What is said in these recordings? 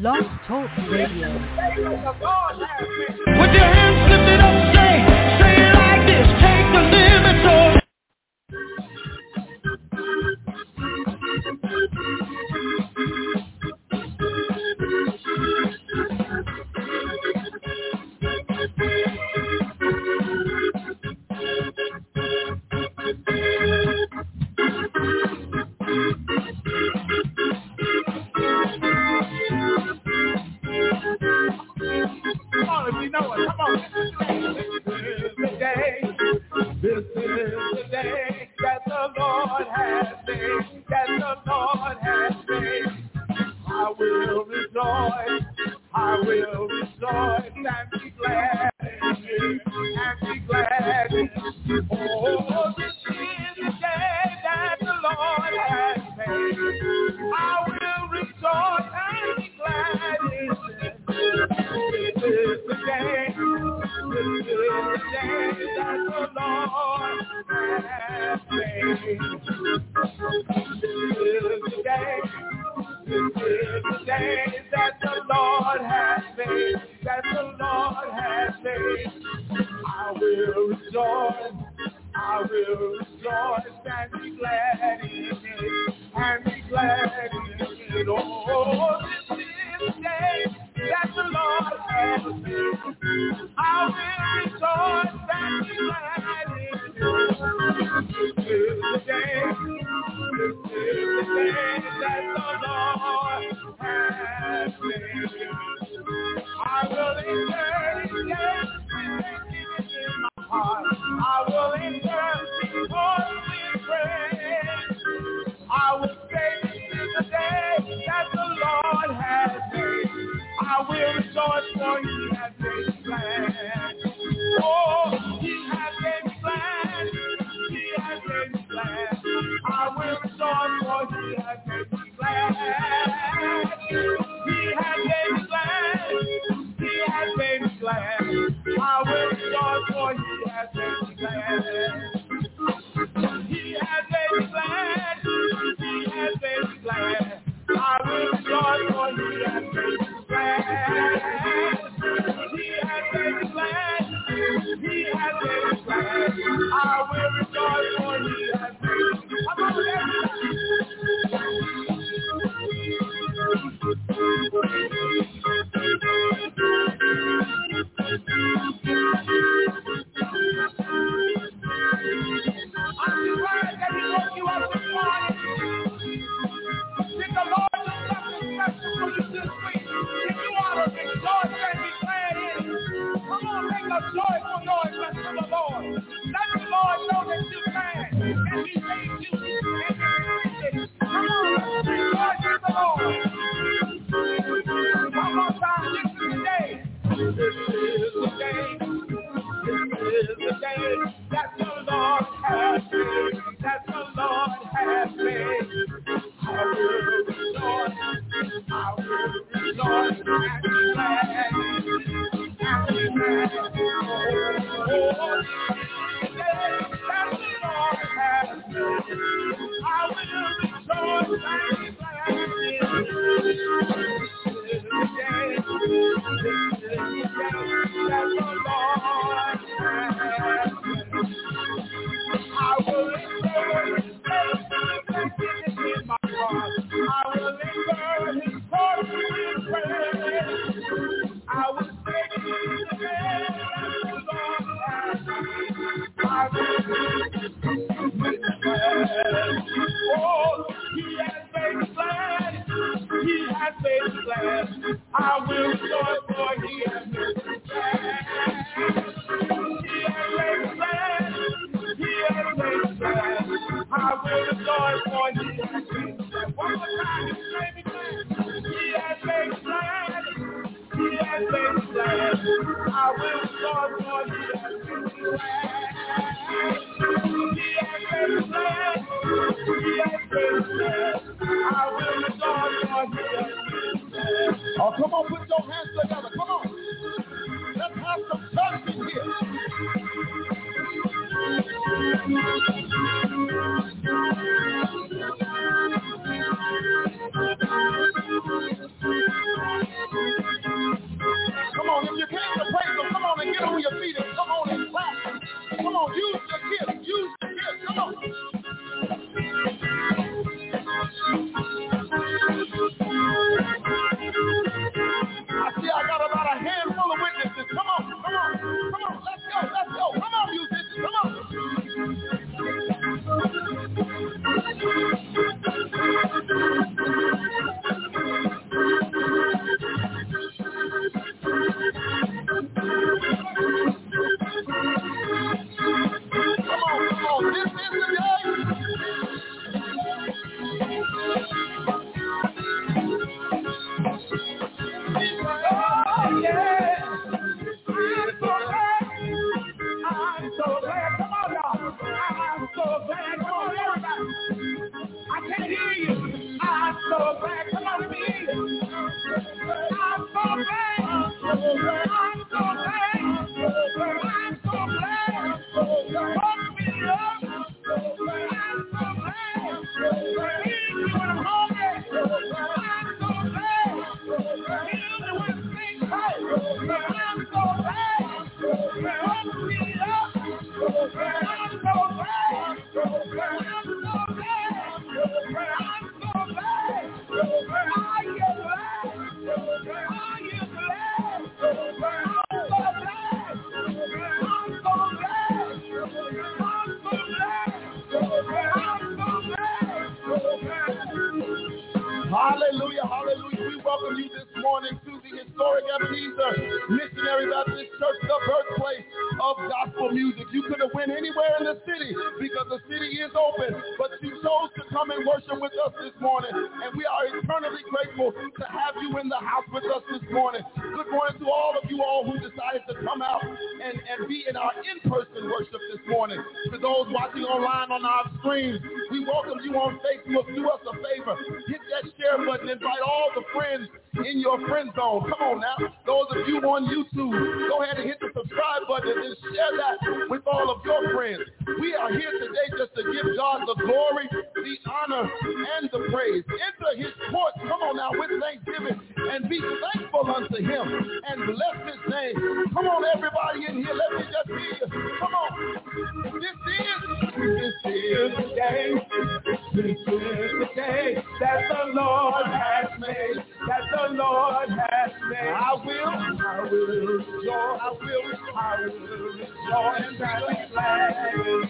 Blog Talk Radio. Your hands up, friends. We are here today just to give God the glory, the honor, and the praise. Enter his courts, come on now, with thanksgiving and be thankful unto him and bless his name. Come on, everybody in here. Let me just hear you. Come on. This is, this is the day. This is the day that the Lord has made. That the Lord has made. I will, I will rejoice. I will, I will rejoice and be glad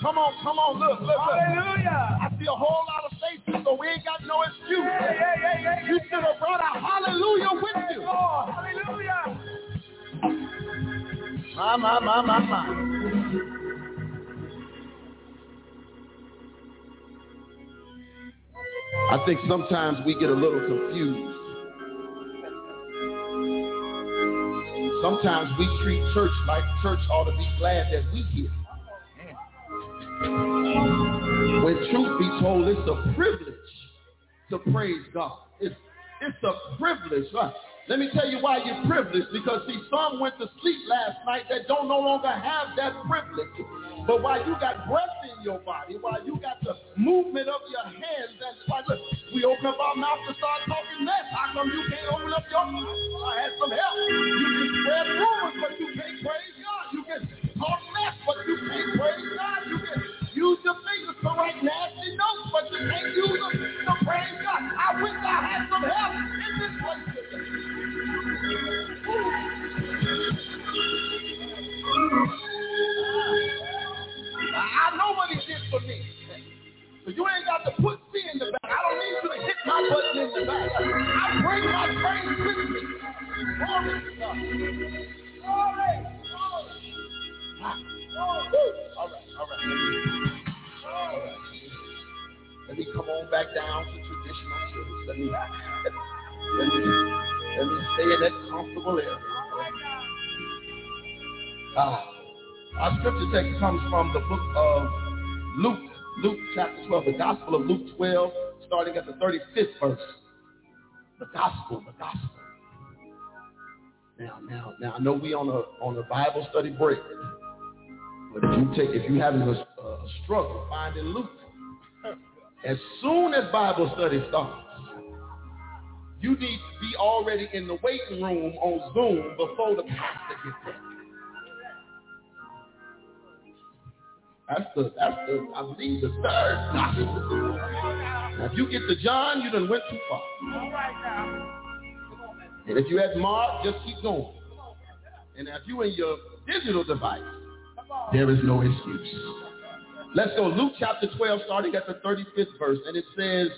Come on, come on, look, look, look. Hallelujah. I see a whole lot of faces, so we ain't got no excuse. Yeah, yeah, yeah, yeah, You should have brought a hallelujah with you. Lord. Hallelujah. My, my, my, my, my. I think sometimes we get a little confused. Sometimes we treat church like church ought to be glad that we here. When truth be told, it's a privilege to praise God. It's, it's a privilege. Huh? Let me tell you why you're privileged. Because see, some went to sleep last night that don't no longer have that privilege. But while you got breath in your body, while you got the movement of your hands, and why look, we open up our mouth to start talking mess. How come you can't open up your mouth? I had some help. You can spread rumors, but you can't praise God. You can talk mess, but you can't praise God. You can use your fingers to write nasty notes, but you can't use them to praise God. I wish I had some help in this place today. I know what he did for me. So you ain't got to put me in the back. I don't need you to hit my button in the back. I bring my praise with me. Glory to God. Glory. Glory. All right, all right. Let me come on back down to traditional service. Let me, let me, let me stay in that comfortable area. Ah. Our scripture text comes from the book of Luke, Luke chapter 12, the Gospel of Luke 12, starting at the 35th verse. The Gospel, the Gospel. Now, now, now, I know we on a on a Bible study break, but if you take if you having a, a struggle finding Luke, as soon as Bible study starts, you need to be already in the waiting room on Zoom before the pastor gets there. That's the, that's the, I believe, the third if you get to John, you done went too far. And if you at Mark, just keep going. And if you in your digital device, there is no excuse. Let's go. Luke chapter 12, starting at the 35th verse. And it says,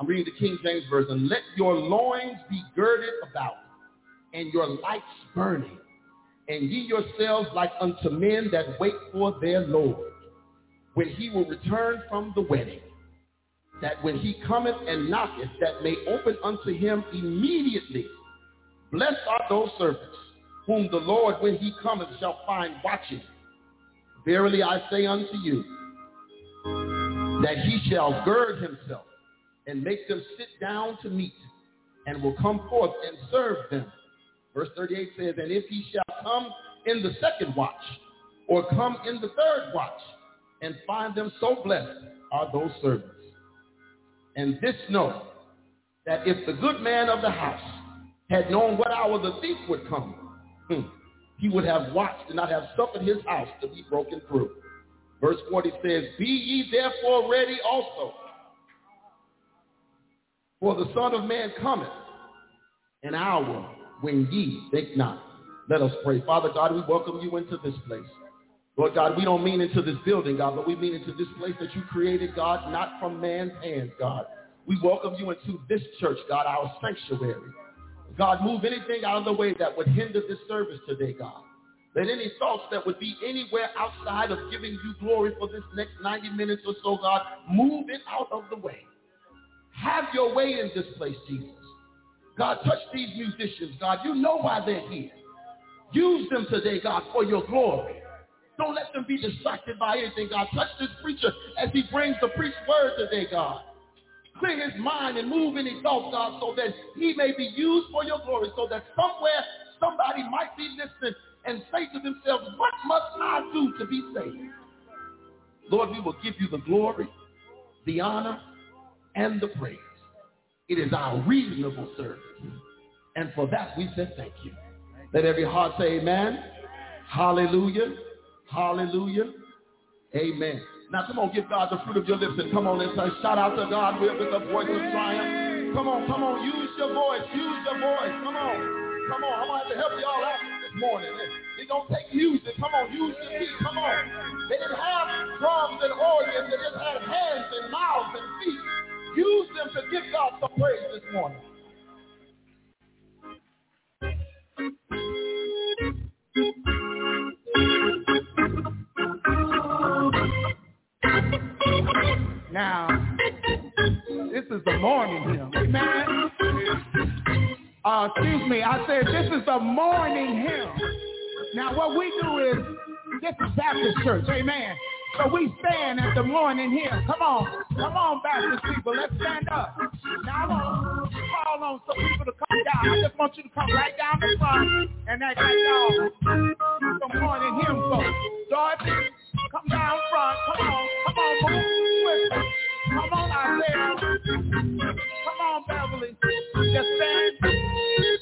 I'm reading the King James Version, let your loins be girded about, and your lights burning, and ye yourselves like unto men that wait for their Lord, when he will return from the wedding, that when he cometh and knocketh, that may open unto him immediately. Blessed are those servants, whom the Lord, when he cometh, shall find watching. Verily I say unto you, that he shall gird himself and make them sit down to meat, and will come forth and serve them. Verse 38 says, And if he shall come in the second watch, or come in the third watch, and find them so blessed are those servants. And this know, that if the good man of the house had known what hour the thief would come, hmm, he would have watched and not have suffered his house to be broken through. Verse 40 says, Be ye therefore ready also, for the Son of Man cometh an hour when ye think not. Let us pray. Father God, we welcome you into this place. Lord God, we don't mean into this building, God, but we mean into this place that you created, God, not from man's hands, God. We welcome you into this church, God, our sanctuary. God, move anything out of the way that would hinder this service today, God. Let any thoughts that would be anywhere outside of giving you glory for this next 90 minutes or so, God, move it out of the way. Have your way in this place, Jesus. God, touch these musicians, God. You know why they're here. Use them today, God, for your glory. Don't let them be distracted by anything, God. Touch this preacher as he brings the preached word today, God. Clear his mind and move any thoughts, God, so that he may be used for your glory, so that somewhere somebody might be listening and say to themselves, what must I do to be saved? Lord, we will give you the glory, the honor, and the praise. It is our reasonable service. And for that we say thank you. Let every heart say amen. Hallelujah. Hallelujah. Amen. Now come on, give God the fruit of your lips and come on and say, shout out to God with, a voice of triumph. Come on, come on, use your voice, use your voice. Come on, come on. I'm going to have to help y'all out this morning. It don't take music. Come on, use your feet. Come on. They didn't have drums and organs. They just had hands and mouths and feet. Use them to give God some praise this morning. Now, this is the morning hymn. Amen. Uh, excuse me, I said this is the morning hymn. Now what we do is, this is Baptist church, amen. So we stand at the morning hymn. Come on, come on Baptist people, let's stand up. Now I want to call on some people to come down. I just want you to come right down the front and act like y'all the morning hymn folks. Dorothy, come down front. Come on, come on, move. Come on, Isaiah. Come on, Beverly. Just stand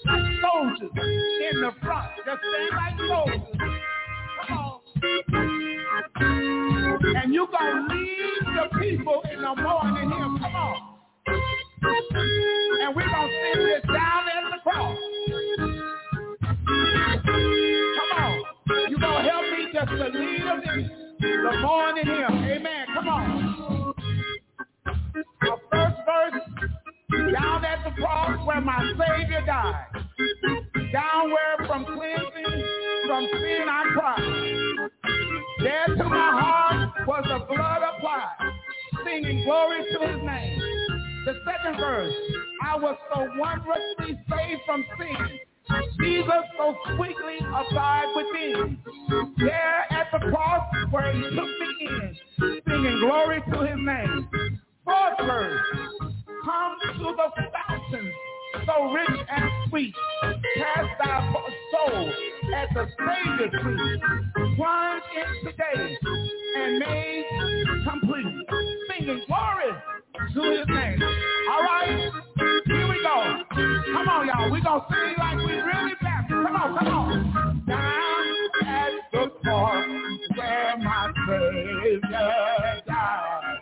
like soldiers in the front. Just stand like soldiers. Come on. And you gonna lead the people in the morning here. Come on. And gonna sing this down at the cross. Come on. You gonna help me just to lead them the morning hymn. Amen. Come on. The first verse, down at the cross where my Savior died. Down where from cleansing from sin I cried. There to my heart was the blood applied, singing glory to his name. The second verse, I was so wondrously saved from sin. Jesus so sweetly abide within. There at the cross where he took me in, singing glory to his name. Verse, come to the fountain so rich and sweet. Cast thy soul at the Savior's feet. Plunge in today and made complete. Singing glory to his name. All right? Here we go. Come on, y'all. we going to sing like we really Baptist. Come on, come on. Down at the cross where my Savior died.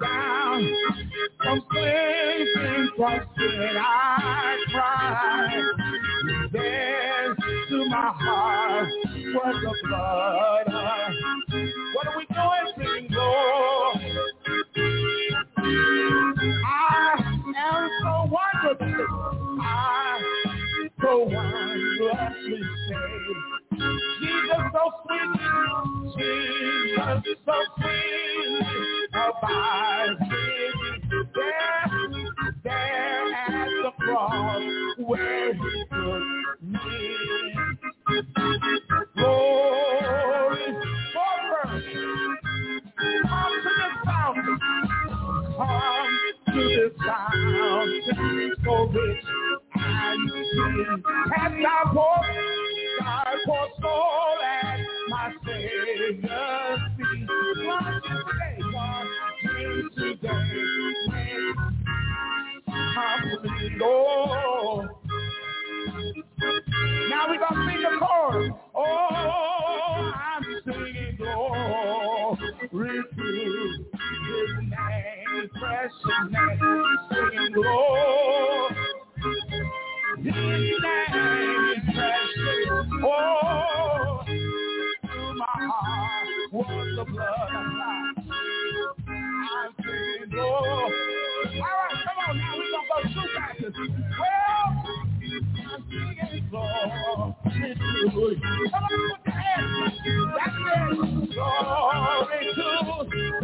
Down from cleansing from sin I cried. There to my heart was the blood. What are we doing? Singing. I am so. I so wonderfully saved. Jesus so Jesus so abides there, there at the cross where he took me. To the fountain, so rich and sweet. And I pour, I pour soul at my Savior's feet. One today, one today, complete, Lord. Now we're going Everybody sing the chorus. Oh, I'm singing glory to his name, precious name. Singing glory. His name is precious. Oh, to my heart was the blood of life. I'm singing glory. All right, come on now. We're going to go two passes. Well, I'm singing you. Come on, put your hands. That's it. Glory to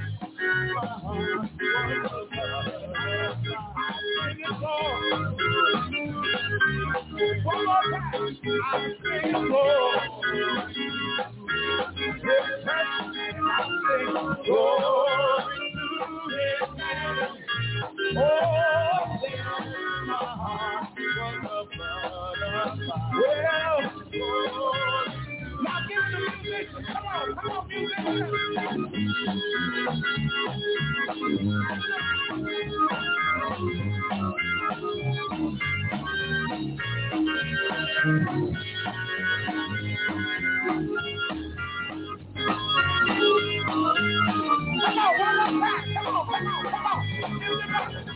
Well, Come on, come on, musicians. Come on, one more time. Come on, come on, come on.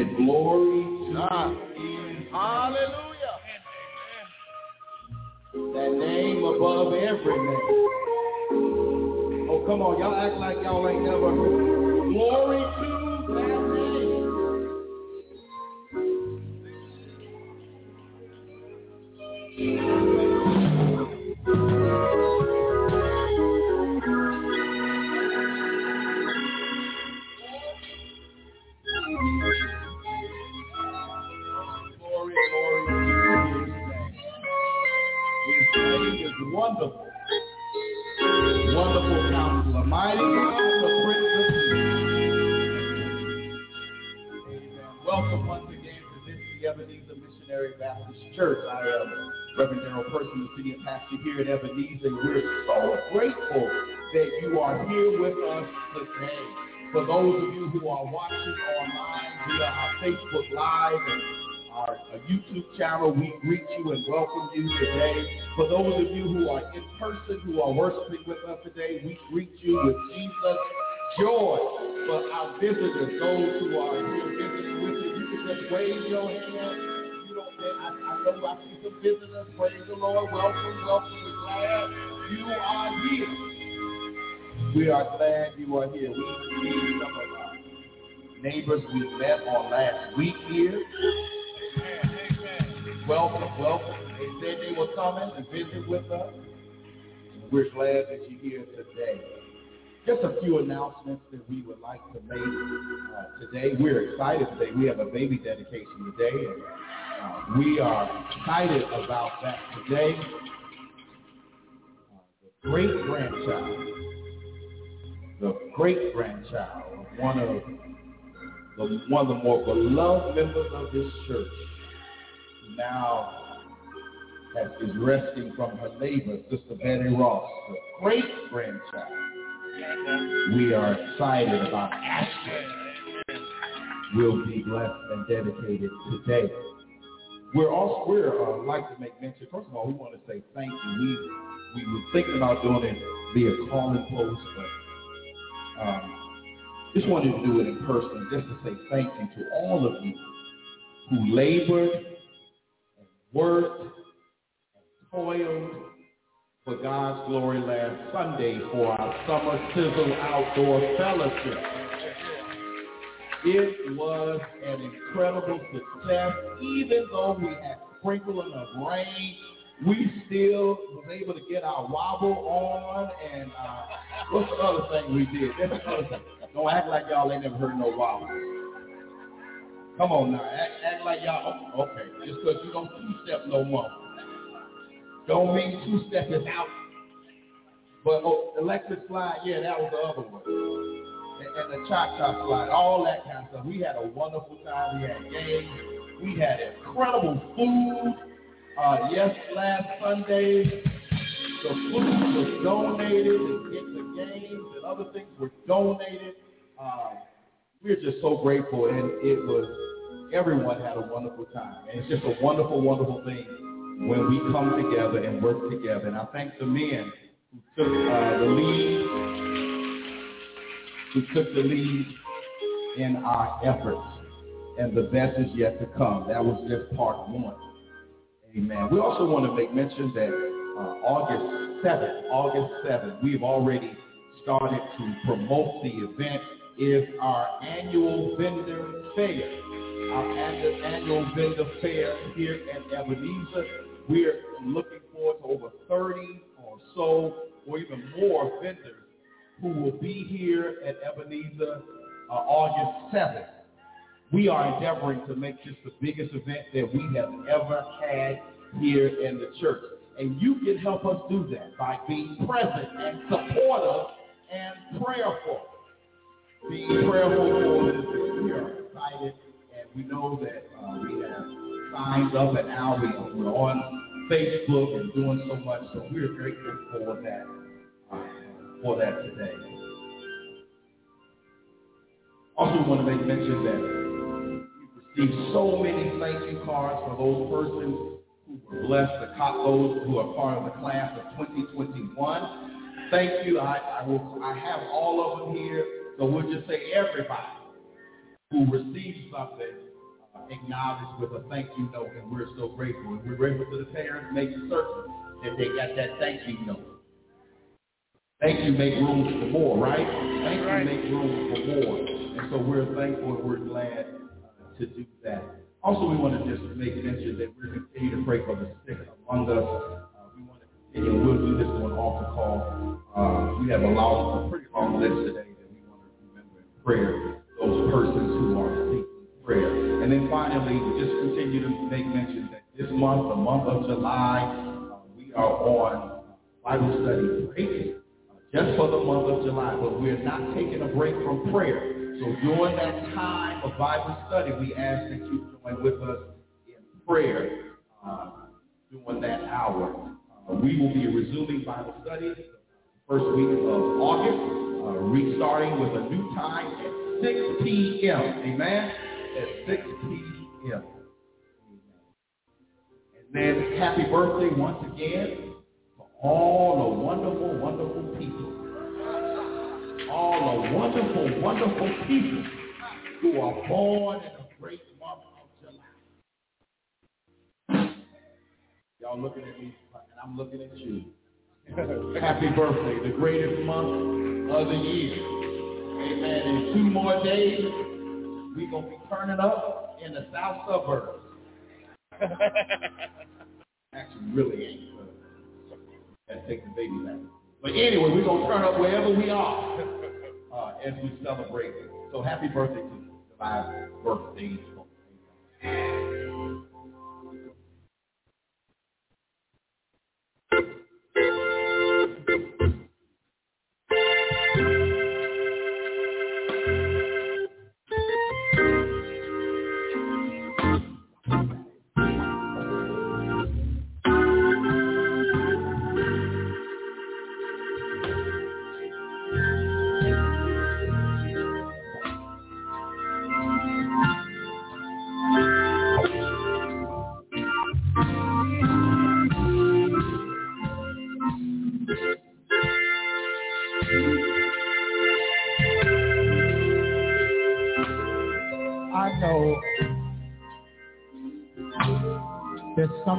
Said glory to Ah. Hallelujah. That name above every name. Oh, come on. Y'all act like y'all ain't never heard. Glory to that name. Wonderful. Wonderful counselor. Mighty the Prince of Peace. Welcome once again to this the Ebenezer Missionary Baptist Church. I am Reverend General Person, the City Pastor here at Ebenezer. We're so grateful that you are here with us today. For those of you who are watching online via our Facebook Live and our YouTube channel, we greet you and welcome you today. For those of you who are in person, who are worshiping with us today, we greet you with Jesus joy. For our visitors, those who are here visiting with you, you can just wave your hand. I, I know I see some visitors. Praise the Lord. Welcome, welcome. We're glad you are here. We are glad you are here. We see some of our neighbors we met on last week here. Welcome, welcome. They said they were coming to visit with us. We're glad that you're here today. Just a few announcements that we would like to make uh, today. We're excited today. We have a baby dedication today. And, uh, we are excited about that today. Uh, the great grandchild, the great grandchild of one of the one of the more beloved members of this church, now has, is resting from her labor, Sister Betty Ross, the great grandchild. We are excited about Ashton will be blessed and dedicated today. we're also we're uh, like to make mention. First of all, we want to say thank you. We we were thinking about doing it via calling post, but um, just wanted to do it in person, just to say thank you to all of you who labored and worked and toiled for God's glory last Sunday for our summer sizzle outdoor fellowship. It was an incredible success. Even though we had sprinkling of rain, we still was able to get our wobble on. And uh, what's the other thing we did? There's another thing. Don't act like y'all ain't never heard no wobble. Come on now, act, act like y'all. oh, Okay, just because you don't two-step no more. Don't mean two-step is out. But oh, electric slide, yeah, that was the other one and, and the cha-cha slide, all that kind of stuff. We had a wonderful time. We had games. We had incredible food. Uh, yes, last Sunday, the food was donated games and other things were donated. Uh, we're just so grateful, and it was, everyone had a wonderful time. And it's just a wonderful, wonderful thing when we come together and work together. And I thank the men who took uh, the lead who took the lead in our efforts. And the best is yet to come. That was just part one. Amen. We also want to make mention that uh, August 7th, August 7th, we've already started to promote the event is our annual vendor fair. Our annual, vendor fair here at Ebenezer. We're looking forward to over 30 or so or even more vendors who will be here at Ebenezer uh, August 7th. We are endeavoring to make this the biggest event that we have ever had here in the church. And you can help us do that by being present and supportive and prayerful. Being prayerful for. We are excited and we know that uh, we have signed up and now we, we're on Facebook and doing so much. So we're grateful for that. Uh, for that today. Also want to make mention that we received so many thank you cards for those persons who were blessed, the cop those who are part of the class of 2021. Thank you. I, I, will, I have all of them here, so we'll just say everybody who received something uh, acknowledged with a thank you note, and we're so grateful. And we're grateful to the parents making certain that they got that thank you note. Thank you make room for more, right? Thank you make room for more. And so we're thankful and we're glad uh, to do that. Also, we want to just make mention that we're continue to pray for the sick among us. Uh, we want to continue, we'll do this on altar call. Uh, we have a, long, a pretty long list today that we want to remember in prayer, those persons who are seeking prayer. And then finally, just continue to make mention that this month, the month of July, uh, we are on Bible study break just for the month of July. But we're not taking a break from prayer. So during that time of Bible study, we ask that you join with us in prayer uh, during that hour. Uh, we will be resuming Bible study first week of August, uh, restarting with a new time at 6 p.m. Amen? At 6 p.m. And then happy birthday once again to all the wonderful, wonderful people. All the wonderful, wonderful people who are born in a great month of July. Y'all looking at me, and I'm looking at you. Happy birthday, the greatest month of the year. Amen. In two more days, we're going to be turning up in the south suburbs. Actually, really ain't and take the baby back. But anyway, we're going to turn up wherever we are uh, as we celebrate. So happy birthday to July birthdays.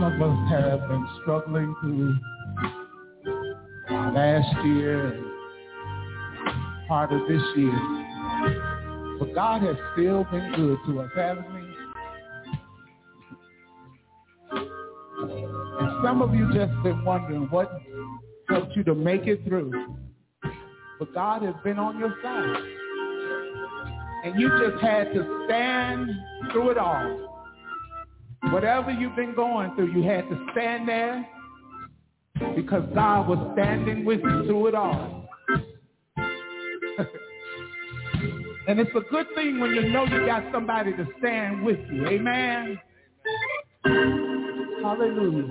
Some of us have been struggling through last year and part of this year. But God has still been good to us, hasn't he? And some of you just been wondering what helped you to make it through. But God has been on your side. And you just had to stand through it all. Whatever you've been going through, you had to stand there because God was standing with you through it all. and it's a good thing when you know you got somebody to stand with you. Amen. Hallelujah.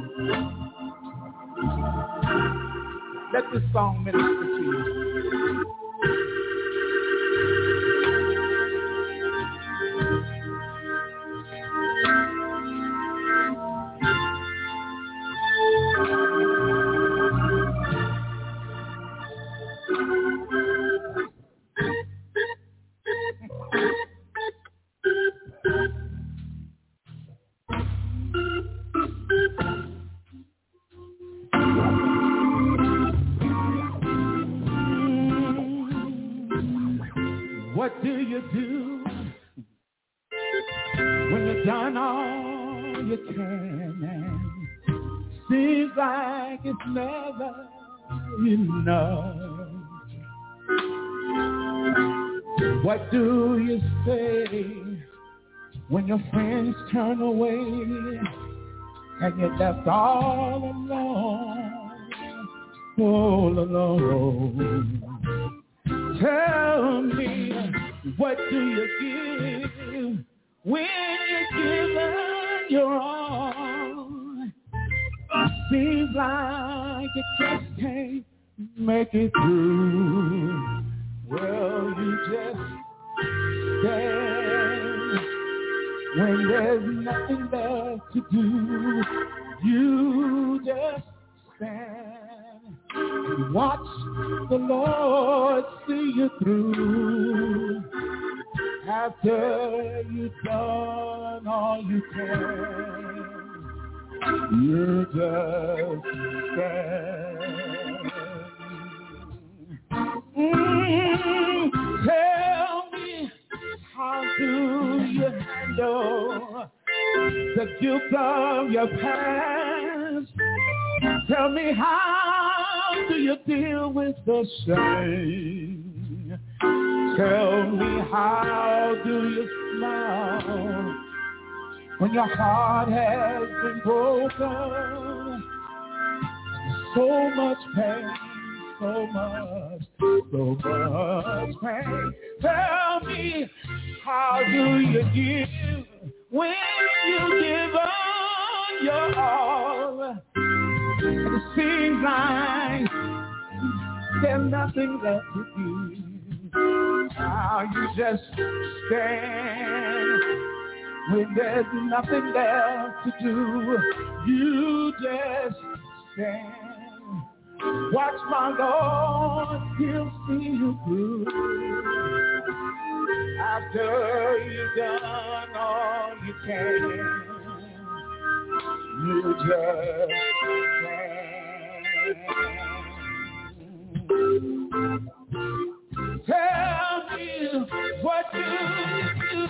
Let this song minister to you. Your friends turn away and you're left all alone, all alone? Tell me, what do you give when you're given your all? Seems like you just can't make it through. Well, you just stand when there's nothing left to do. You just stand and watch the Lord see you through. After you've done all you can, you just stand. Mm, guilt of your past? Tell me how do you deal with the shame? Tell me how do you smile when your heart has been broken? So much pain, so much, so much pain. Tell me how do you give when you give up your all? It seems like there's nothing left to do. Now you just stand when there's nothing left to do. You just stand. Watch my Lord, he'll see you through. After you've done all you can. You just stand. Tell me what you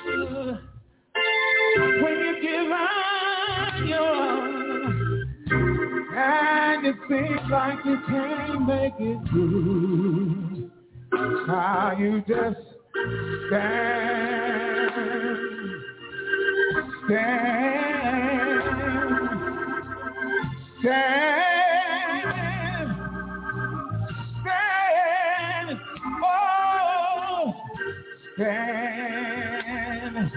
do when you give out your and it seems like you can't make it through. How you just stand, stand, stand, stand, oh, stand,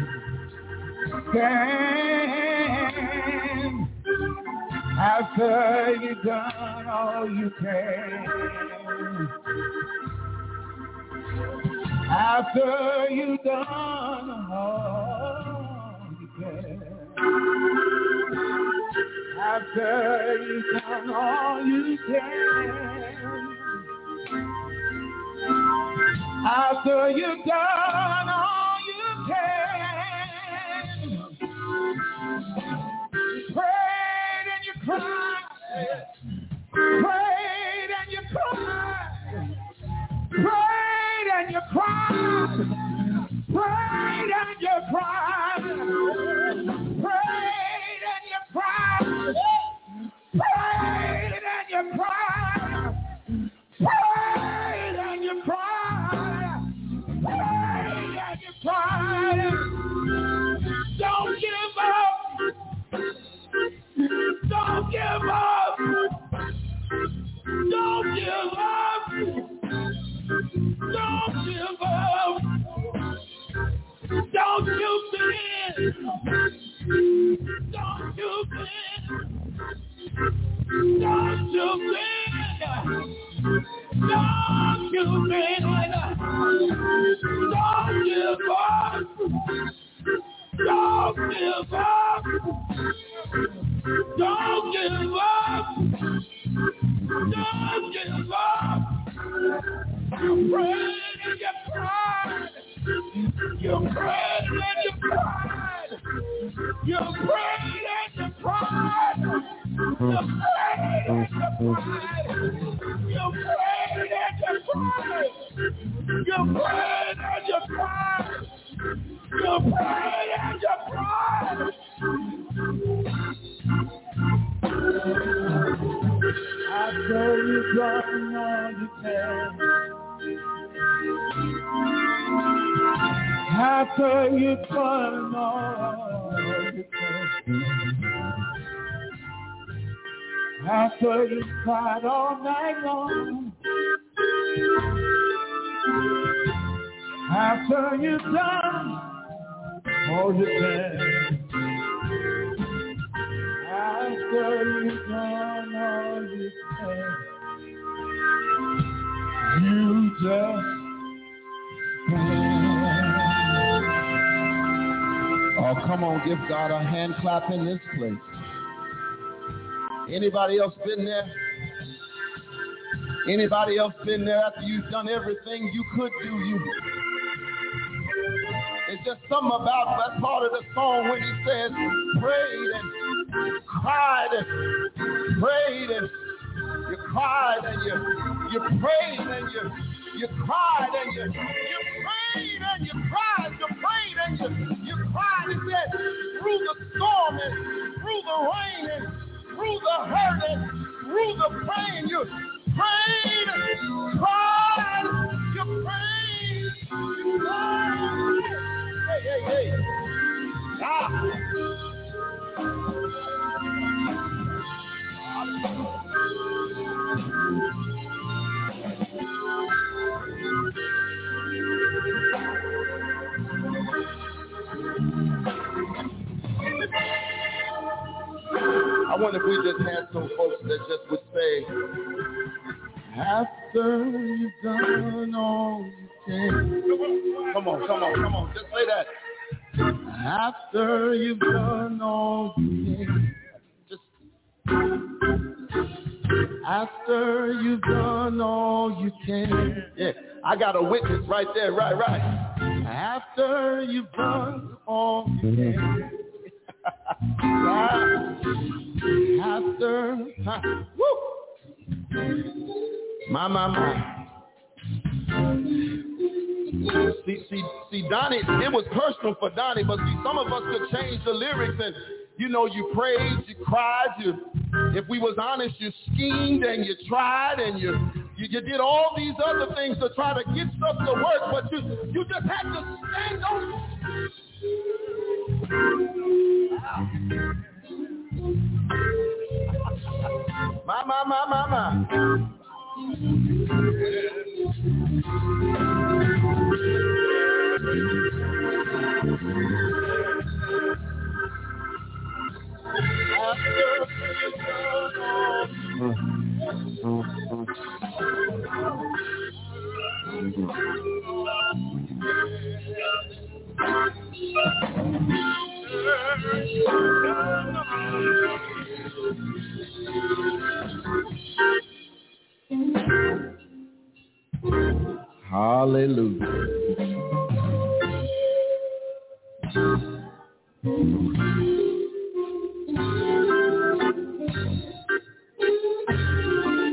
stand. After you've done all you can. After you've done all you can. After you've done all you can. After you've done all you can, you cried, prayed and you cried, prayed and you cried, prayed and you cried, prayed and you cried, prayed and you cried, give up. Don't give up. Don't give up. Don't you bend. Don't you bend. Don't you bend. Don't you bend. Don't give up. Don't give up. Don't give up. Don't give up. You prayed and you cried. You prayed and you cried. You prayed and you cried. You prayed and you cried. You prayed and you cried. You prayed and you cried. You prayed and you cried. you're. After you're calling all your cares. After you've cried all night long. After you've done all your cares. After you've done all your cares. You just Oh, come on, give God a hand clap in this place. Anybody else been there? Anybody else been there after you've done everything you could do? You. It's just something about that part of the song when he says, prayed and cried and prayed and you cried and you you prayed and you you cried and you you prayed and you cried, you prayed and you you cried. He said, through the storm and through the rain and through the hurt and through the pain, you prayed, cried, you prayed, you cried. Hey, hey, hey. Ah. I wonder if we just had some folks that just would say, after you've done all you can. Come on, come on, come on. Just say that. After you've done all you can. Just after you've done all you can. Yeah, I got a witness right there, right, right. After you've done all you can. right. After, huh, woo. My, my, my. See, see, see, Donnie, it was personal for Donnie, but see, some of us could change the lyrics and, you know, you prayed, you cried, you, if we was honest, you schemed and you tried and you, you, you did all these other things to try to get stuff to work, but you, you just had to stand on. My, my, my, my, my. Yeah. Hallelujah.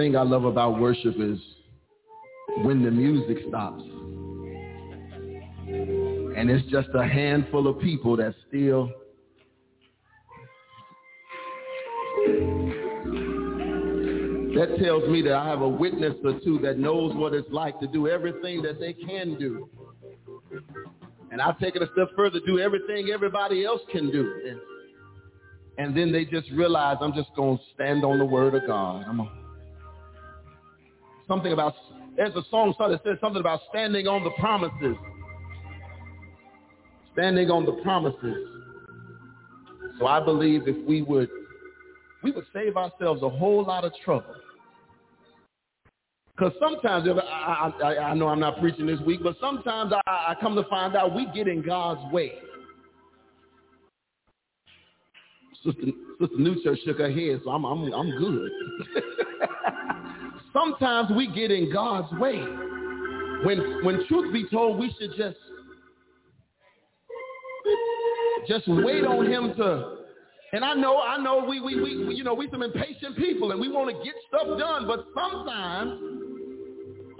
thing I love about worship is when the music stops. And it's just a handful of people that still that tells me that I have a witness or two that knows what it's like to do everything that they can do. And I'll take it a step further, do everything everybody else can do. And, and then they just realize I'm just going to stand on the word of God. I'm a, something about, there's a song that says something about standing on the promises. Standing on the promises. So I believe if we would, we would save ourselves a whole lot of trouble. Because sometimes, I, I, I know I'm not preaching this week, but sometimes I, I come to find out we get in God's way. Sister, Sister Newchurch shook her head, so I'm, I'm, I'm good. sometimes we get in God's way. When, when truth be told, we should just, just wait on him to, and I know, I know we, we, we, you know, we some impatient people and we want to get stuff done, but sometimes,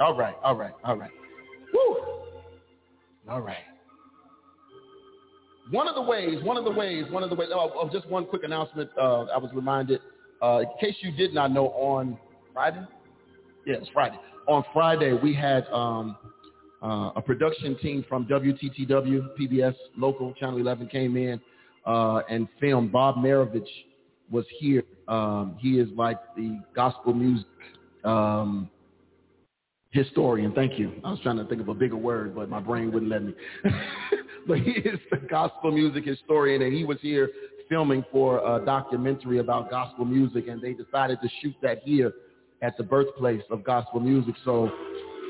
all right, all right, all right. Woo. All right. One of the ways, one of the ways, one of the ways, oh, oh, just one quick announcement. Uh, I was reminded, uh, in case you did not know, on Friday, yes, Friday. On Friday, we had um, uh, a production team from WTTW, PBS, local, Channel 11 came in uh, and filmed. Bob Marovich was here. Um, he is like the gospel music um, historian. Thank you. I was trying to think of a bigger word, but my brain wouldn't let me. but he is the gospel music historian, and he was here filming for a documentary about gospel music, and they decided to shoot that here at the birthplace of gospel music. So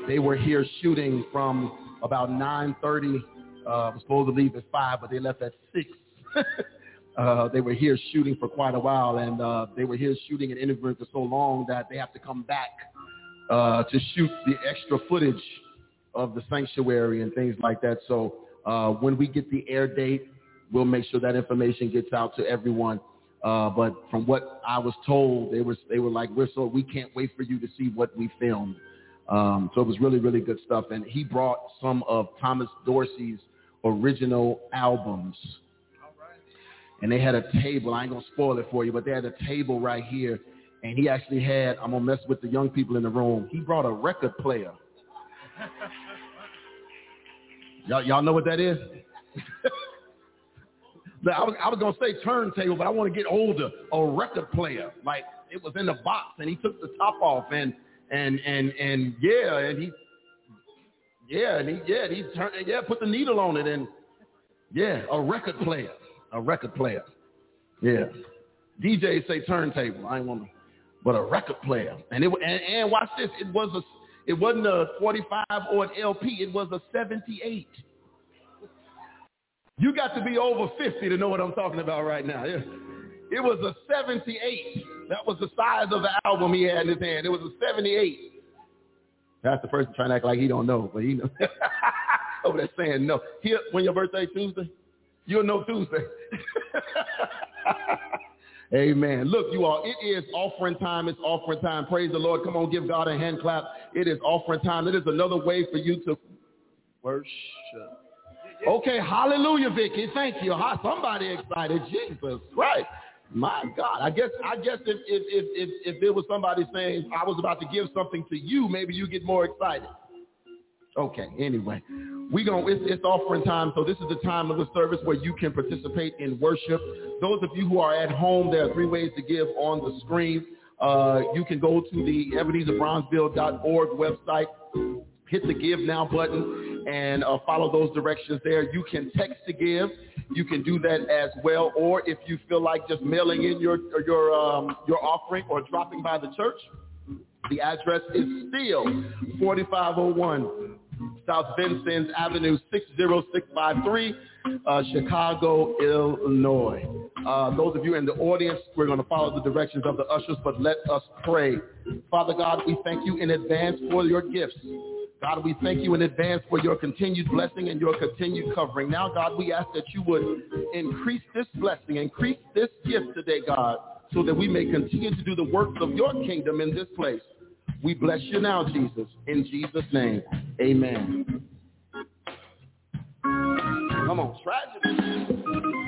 they were here shooting from about 9.30. Uh, was supposed to leave at 5, but they left at 6. uh, they were here shooting for quite a while, and uh, they were here shooting and interviewing for so long that they have to come back uh, to shoot the extra footage of the sanctuary and things like that. So uh, when we get the air date, we'll make sure that information gets out to everyone. Uh, but from what I was told, they were they were like, we're so we can't wait for you to see what we filmed. Um, so it was really really good stuff. And he brought some of Thomas Dorsey's original albums. And they had a table. I ain't gonna spoil it for you, but they had a table right here. And he actually had. I'm gonna mess with the young people in the room. He brought a record player. Y'all, y'all know what that is? I was, I was gonna say turntable, but I want to get older. A record player, like it was in the box, and he took the top off, and and and and yeah, and he, yeah, and he yeah, and he turned, yeah, put the needle on it, and yeah, a record player, a record player, yeah. DJs say turntable. I ain't want to, but a record player, and it and, and watch this. It was a, it wasn't a 45 or an LP. It was a 78. You got to be over 50 to know what I'm talking about right now. It, was a 78. That was the size of the album he had in his hand. It was a 78. That's the person trying to act like he don't know, but he knows. over there saying no. Here, when your birthday Tuesday, you'll know Tuesday. Amen. Look, you all, it is offering time. It's offering time. Praise the Lord. Come on, give God a hand clap. It is offering time. It is another way for you to worship. Okay, hallelujah, Vicky. Thank you. Somebody excited. Jesus Christ. My God. I guess I guess if if if if, if there was somebody saying I was about to give something to you, maybe you get more excited. Okay, anyway. We going it's, it's offering time, so this is the time of the service where you can participate in worship. Those of you who are at home, there are three ways to give on the screen. Uh, you can go to the EbenezerBronzeville.org website, hit the Give Now button, and uh, follow those directions there. You can text to give. You can do that as well. Or if you feel like just mailing in your, your, um, your offering or dropping by the church, the address is still 4501 South Vincennes Avenue 60653, uh, Chicago, Illinois. Uh, those of you in the audience, we're going to follow the directions of the ushers, but let us pray. Father God, we thank you in advance for your gifts. God, we thank you in advance for your continued blessing and your continued covering. Now, God, we ask that you would increase this blessing, increase this gift today, God, so that we may continue to do the works of your kingdom in this place. We bless you now, Jesus. In Jesus' name, amen. Come on, tragedy.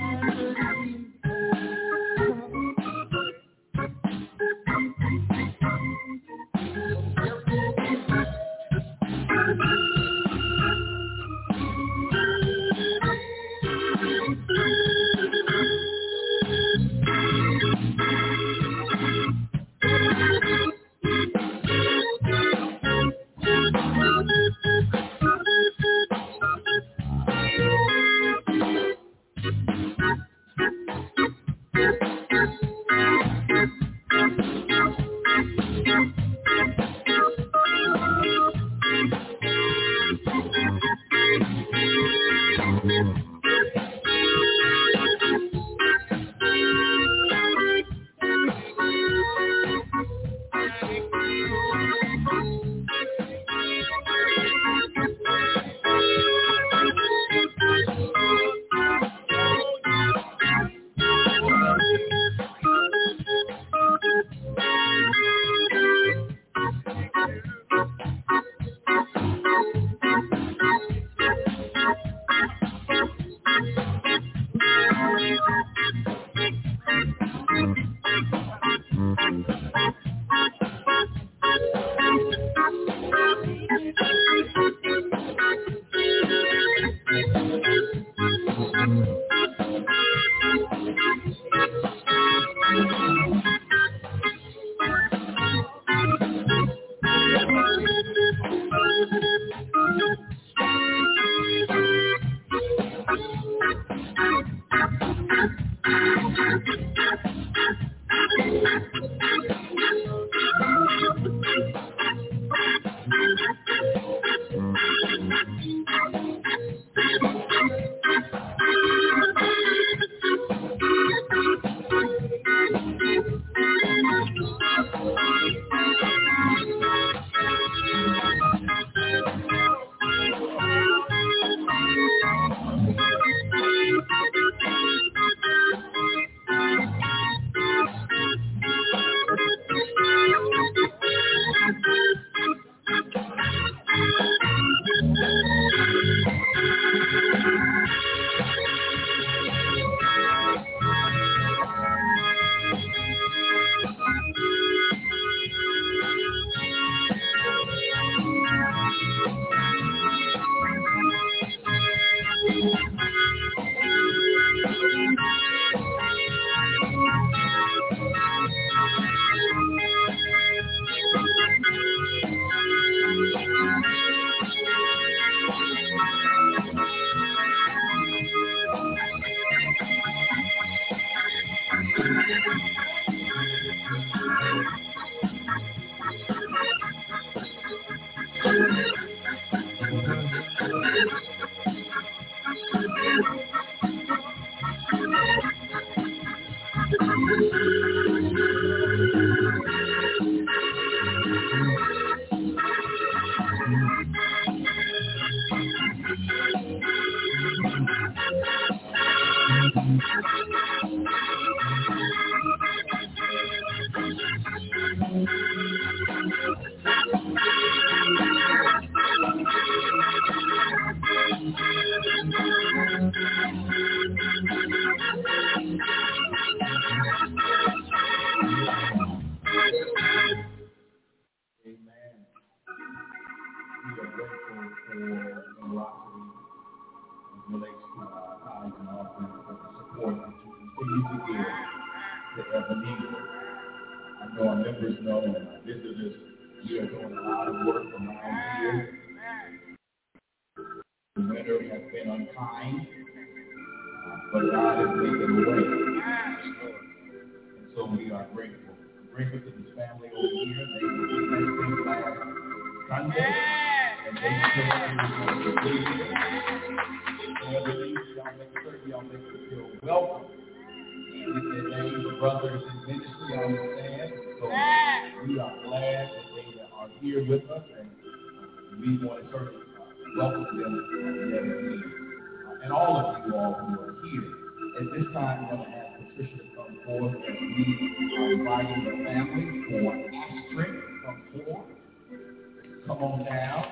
Come on down.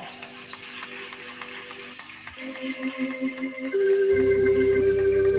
Thank you.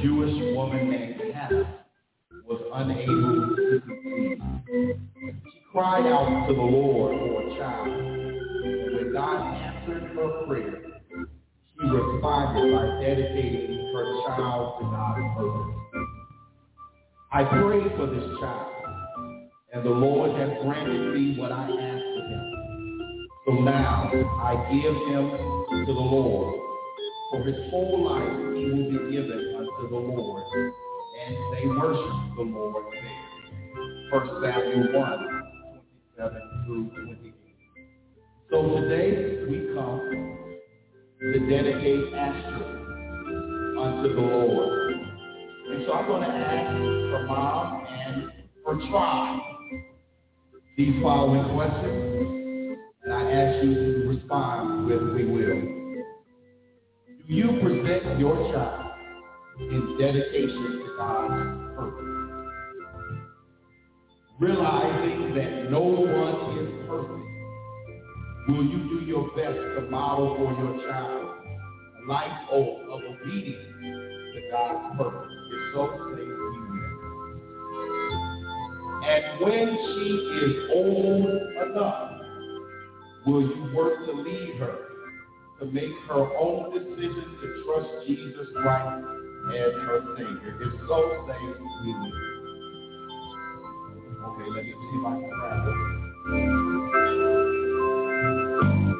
Jewish woman named Hannah was unable to conceive. She cried out to the Lord for a child. And when God answered her prayer, she responded by dedicating her child to God's purpose. I prayed for this child, and the Lord has granted me what I asked of him. So now I give him to the Lord for his whole life he will be given unto the Lord. And they worship the Lord there. First Samuel 1, 27 through 28. So today we come to dedicate Astrid unto the Lord. And so I'm going to ask her mom and for tribe these following questions. And I ask you to respond with we will. You present your child in dedication to God's purpose? Realizing that no one is perfect, will you do your best to model for your child a life of obedience to God's purpose? If so, say will. And when she is old enough, will you work to lead her to make her own decision to trust Jesus Christ as her Savior? If so, we will. Okay, let me see if I can it.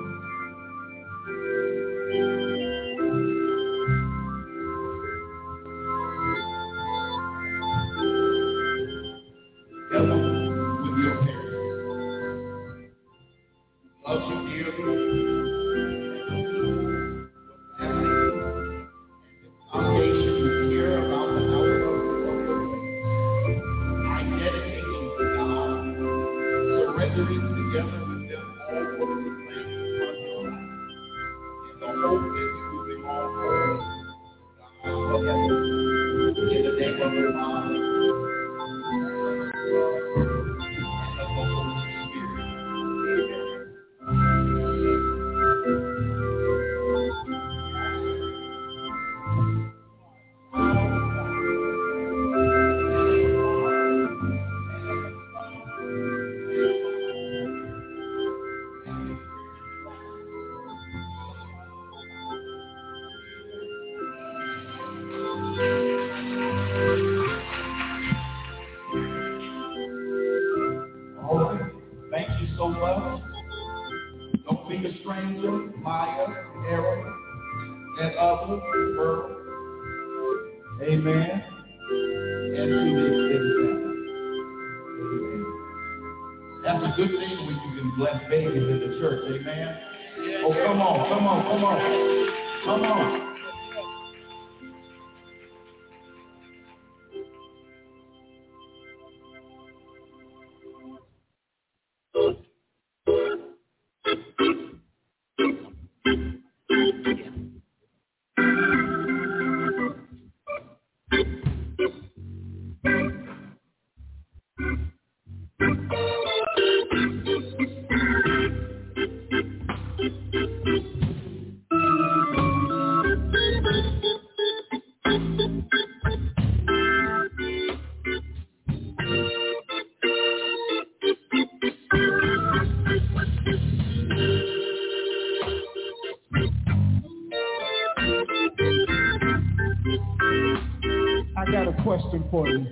You.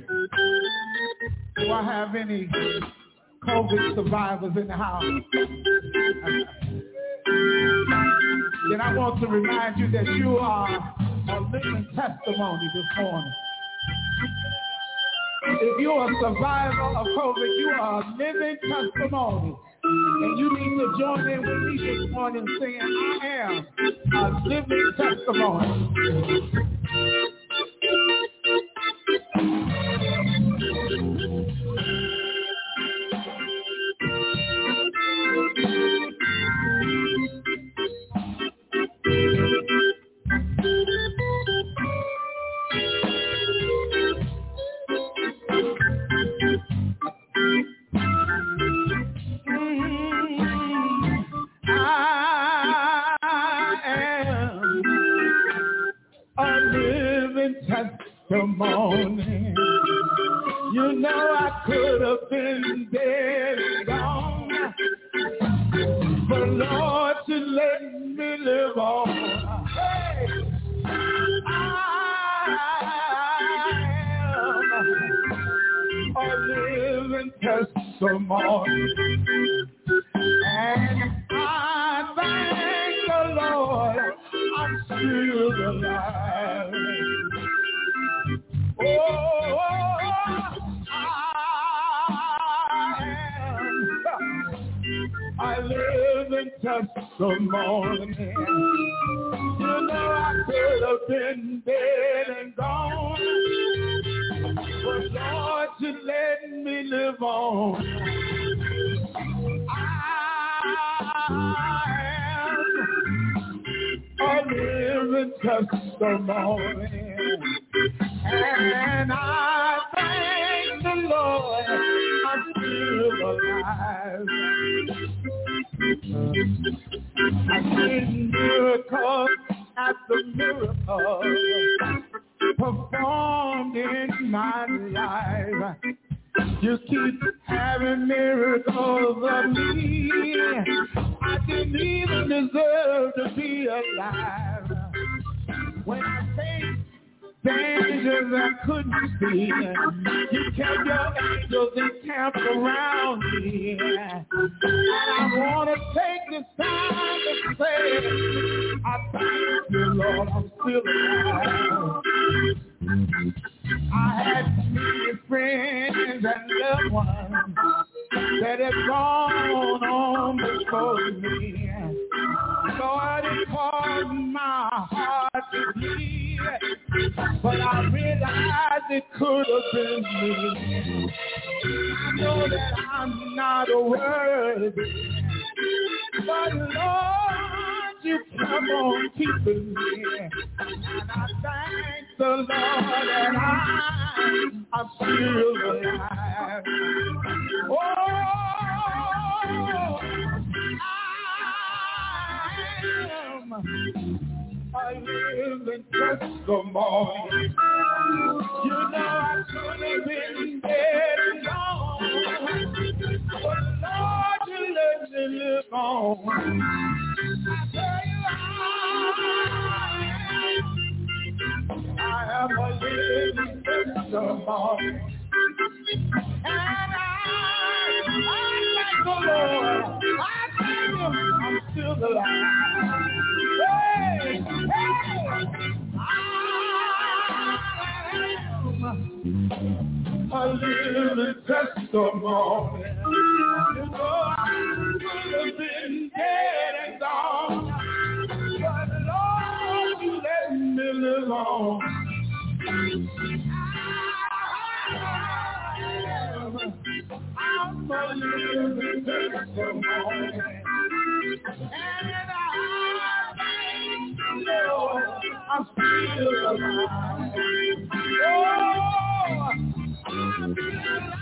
Do I have any COVID survivors in the house? then I want to remind you that you are a living testimony this morning. If you're a survivor of COVID, you are a living testimony. And you need to join in with me this morning saying, I am a living testimony. I a living testimony. You know I could have been dead and gone, but Lord, you let me live on. I tell you, I I am a living testimony. And I, I thank the Lord. I thank Him. I'm still alive. Testimony. I could have been dead and gone, but Lord, you let me live on. I'm a living testimony. And I I'm still alive. Oh, I'm still alive.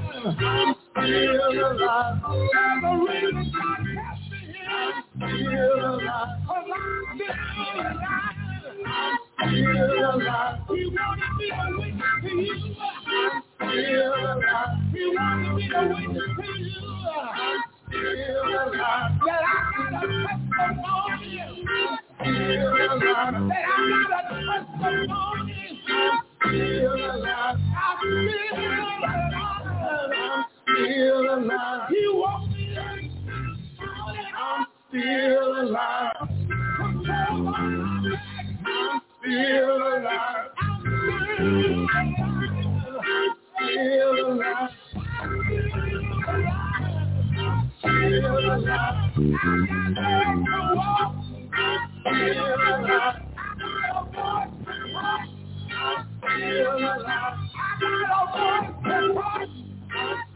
I'm still alive. I'm still alive. I'm still alive. I'm. I'm. I'm I'm. I'm to you. I'm still alive. To you. I'm still alive. That I got a testimony. I'm still alive. That I got a testimony. I'm still alive. I'm still alive. I'm still alive. He. I'm still alive. I'm still alive. I'm still alive. I'm still alive. I'm still alive.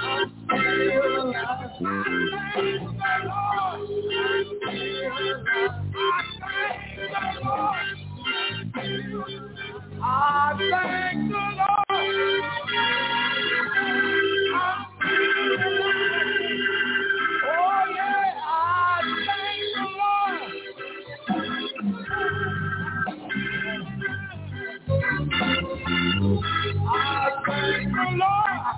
I thank the Lord.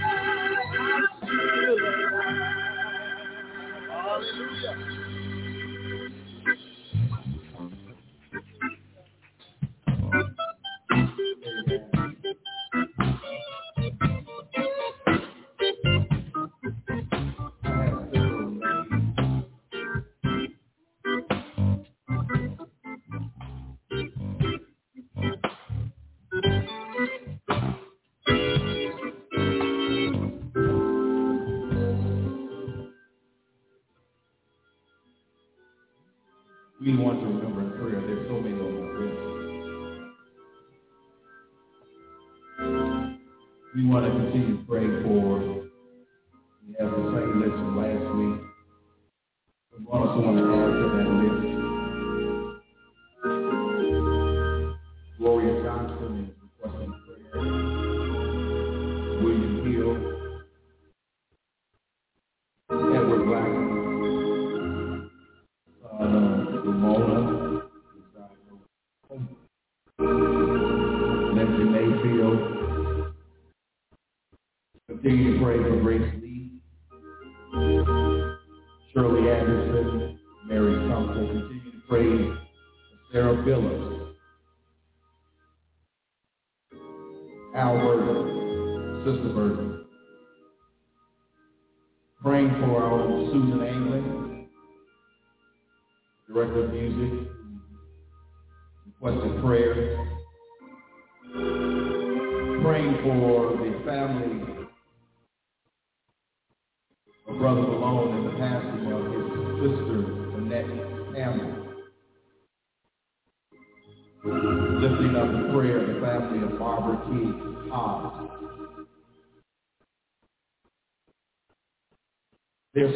We want to continue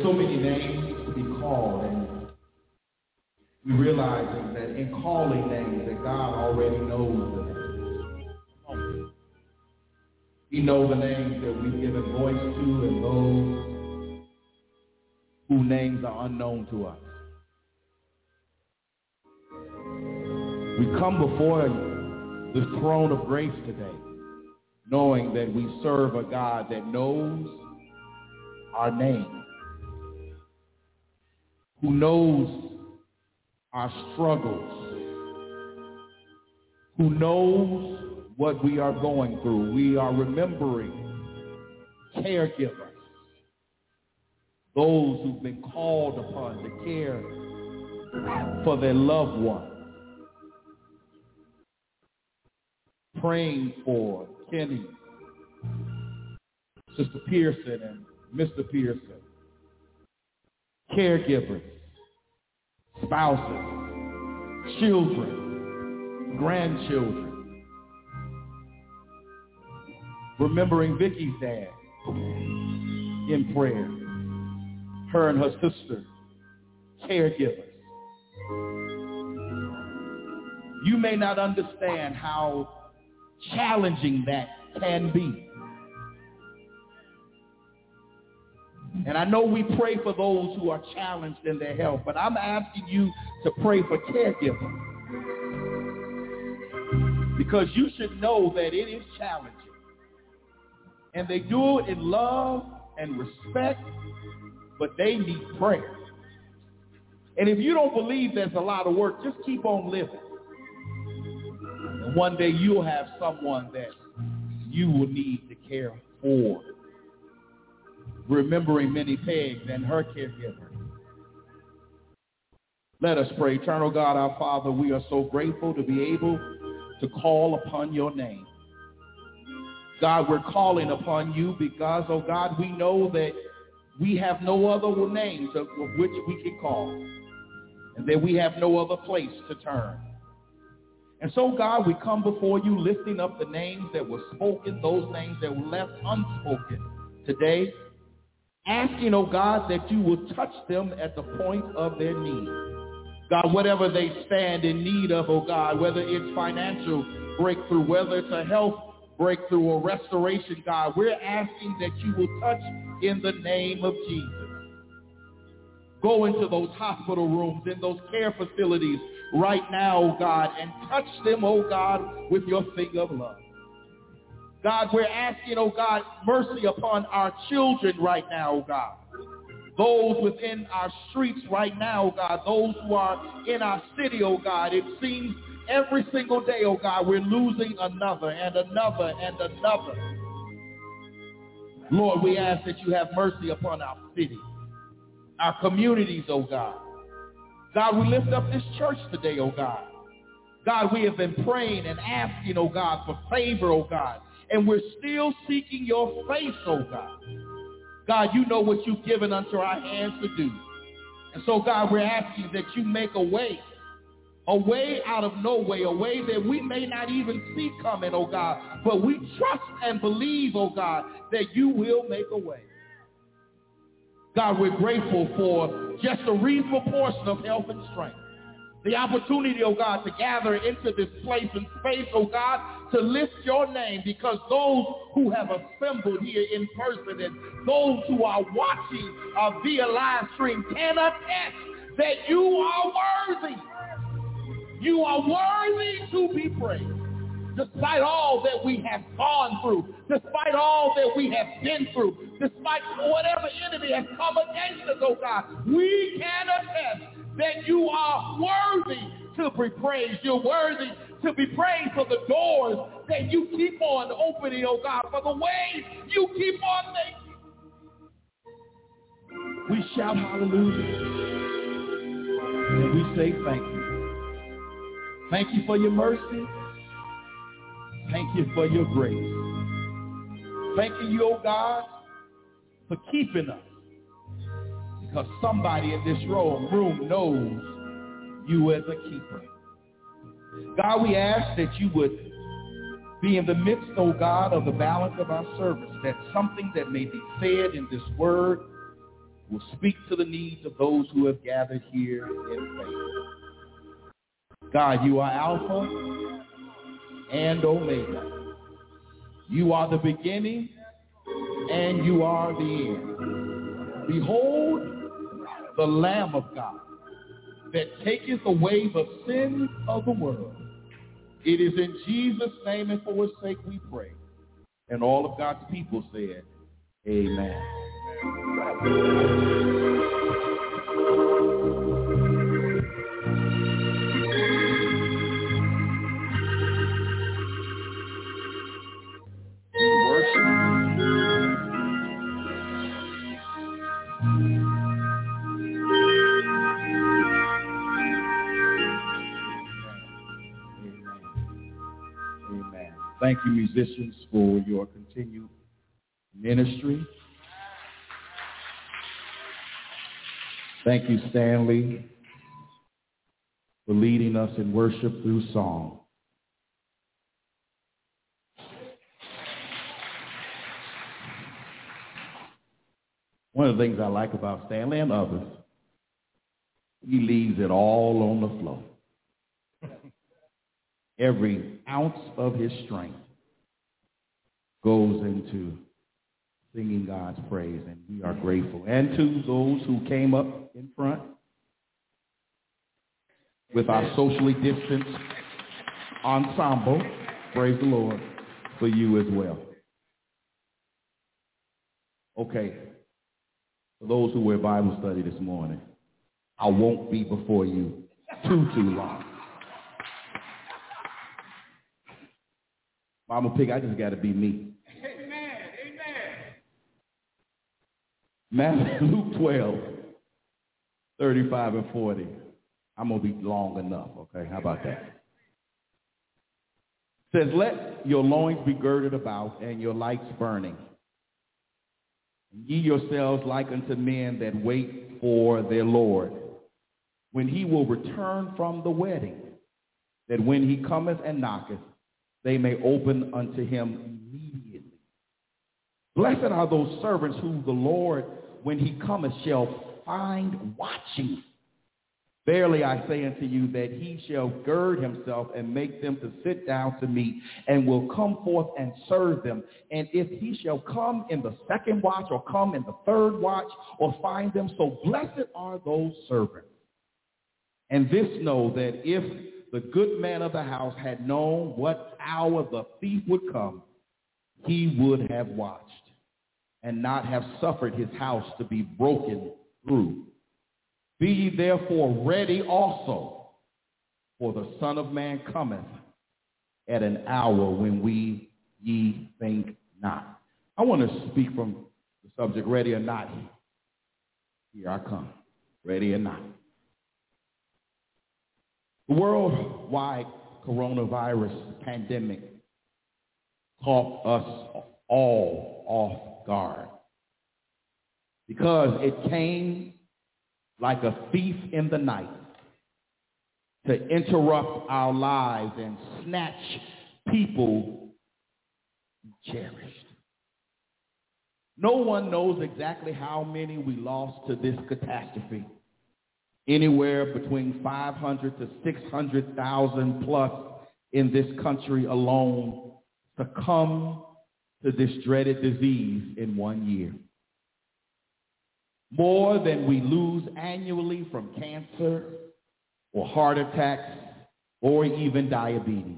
so many names to be called, and we realize that in calling names that God already knows the names. He knows the names that we've given voice to and those whose names are unknown to us. We come before the throne of grace today, knowing that we serve a God that knows our name, who knows our struggles, who knows what we are going through. We are remembering caregivers, those who've been called upon to care for their loved ones. Praying for Kenny, Sister Pearson, and Mr. Pearson. Caregivers, spouses, children, grandchildren. Remembering Vicky's dad in prayer. Her and her sister, caregivers. You may not understand how challenging that can be. And I know we pray for those who are challenged in their health, but I'm asking you to pray for caregivers. Because you should know that it is challenging. And they do it in love and respect, but they need prayer. And if you don't believe there's a lot of work, just keep on living. And one day you'll have someone that you will need to care for remembering Minnie Peggs and her caregiver. Let us pray. Eternal God, our Father, we are so grateful to be able to call upon your name. God, we're calling upon you because, oh God, we know that we have no other names of, of which we can call, and that we have no other place to turn. And so, God, we come before you lifting up the names that were spoken, those names that were left unspoken today, asking, oh God, that you will touch them at the point of their need. God, whatever they stand in need of, oh God, whether it's financial breakthrough, whether it's a health breakthrough or restoration, God, we're asking that you will touch in the name of Jesus. Go into those hospital rooms, in those care facilities right now, oh God, and touch them, oh God, with your finger of love. God, we're asking, oh God, mercy upon our children right now, oh God. Those within our streets right now, oh God. Those who are in our city, oh God. It seems every single day, oh God, we're losing another and another and another. Lord, we ask that you have mercy upon our city, our communities, oh God. God, we lift up this church today, oh God. God, we have been praying and asking, oh God, for favor, oh God and we're still seeking your face, oh God. God, you know what you've given unto our hands to do. And so, God, we're asking that you make a way, a way out of no way, a way that we may not even see coming, oh God. But we trust and believe, oh God, that you will make a way. God, we're grateful for just a reasonable portion of health and strength the opportunity, oh God, to gather into this place and space, oh God, to lift your name because those who have assembled here in person and those who are watching uh, via live stream can attest that you are worthy. You are worthy to be praised. Despite all that we have gone through, despite all that we have been through, despite whatever enemy has come against us, oh God, we can attest that you are worthy to be praised. You're worthy to be praised for the doors that you keep on opening, oh God, for the ways you keep on making. We shout hallelujah. And we say thank you. Thank you for your mercy. Thank you for your grace. Thank you, oh God, for keeping us because somebody in this room knows you as a keeper. God, we ask that you would be in the midst, oh God, of the balance of our service, that something that may be said in this word will speak to the needs of those who have gathered here in faith. God, you are Alpha and Omega. You are the beginning and you are the end. Behold, the Lamb of God that taketh away the sins of the world. It is in Jesus' name and for his sake we pray. And all of God's people said, Amen. Thank you, musicians, for your continued ministry. Thank you, Stanley, for leading us in worship through song. One of the things I like about Stanley and others, he leaves it all on the floor every ounce of his strength goes into singing God's praise, and we are grateful. And to those who came up in front with our socially distanced ensemble, praise the Lord for you as well. Okay, for those who were Bible study this morning, I won't be before you too, too long. Mama Pig, I just got to be me. Amen. Amen. Matthew, Luke 12, 35 and 40. I'm going to be long enough, okay? How about that? It says, let your loins be girded about and your lights burning. Ye yourselves like unto men that wait for their Lord, when he will return from the wedding, that when he cometh and knocketh, they may open unto him immediately. Blessed are those servants who the Lord, when he cometh, shall find watching. Verily I say unto you that he shall gird himself and make them to sit down to meat and will come forth and serve them. And if he shall come in the second watch or come in the third watch or find them, so blessed are those servants. And this know that if the good man of the house had known what hour the thief would come, he would have watched and not have suffered his house to be broken through. Be ye therefore ready also, for the Son of Man cometh at an hour when we ye think not. I want to speak from the subject, ready or not. Here I come, ready or not. The worldwide coronavirus pandemic caught us all off guard because it came like a thief in the night to interrupt our lives and snatch people cherished. No one knows exactly how many we lost to this catastrophe. Anywhere between 500 to 600,000 plus in this country alone succumb to this dreaded disease in one year more than we lose annually from cancer or heart attacks or even diabetes.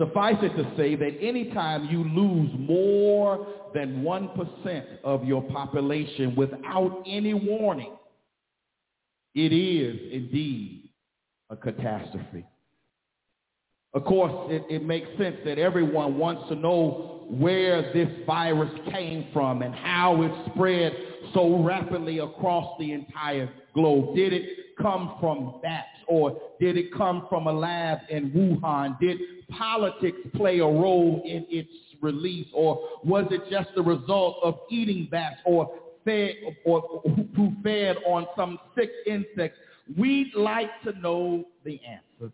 Suffice it to say that anytime you lose more than 1% of your population without any warning, it is indeed a catastrophe. Of course, it, it, makes sense that everyone wants to know where this virus came from and how it spread so rapidly across the entire globe? Did it come from bats or did it come from a lab in Wuhan? Did politics play a role in its release or was it just the result of eating bats or fed or who fed on some sick insects? We'd like to know the answer.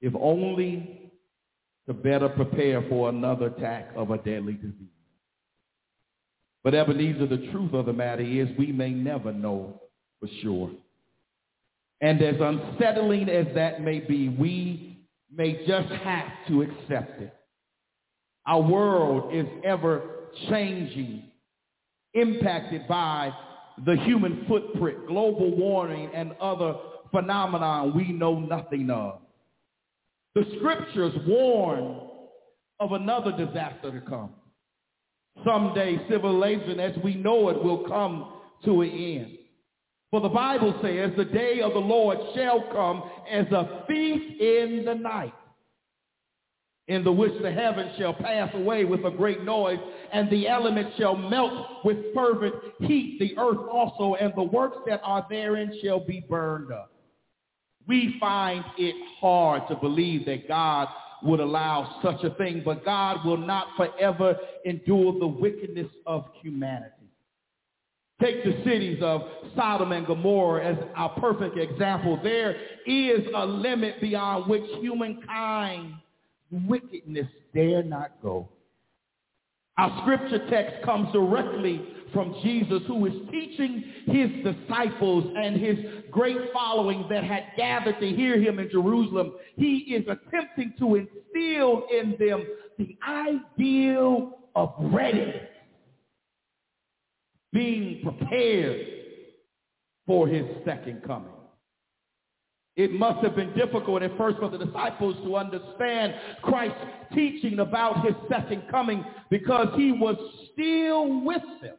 If only to better prepare for another attack of a deadly disease. But Ebenezer, the truth of the matter is we may never know for sure. And as unsettling as that may be, we may just have to accept it. Our world is ever changing, impacted by the human footprint, global warming, and other phenomena we know nothing of. The scriptures warn of another disaster to come. Someday civilization as we know it will come to an end. For the Bible says the day of the Lord shall come as a thief in the night, in the which the heavens shall pass away with a great noise, and the elements shall melt with fervent heat, the earth also, and the works that are therein shall be burned up. We find it hard to believe that God would allow such a thing, but God will not forever endure the wickedness of humanity. Take the cities of Sodom and Gomorrah as our perfect example. There is a limit beyond which humankind wickedness dare not go. Our scripture text comes directly from Jesus who is teaching his disciples and his great following that had gathered to hear him in Jerusalem. He is attempting to instill in them the ideal of readiness, being prepared for his second coming. It must have been difficult at first for the disciples to understand Christ's teaching about his second coming because he was still with them.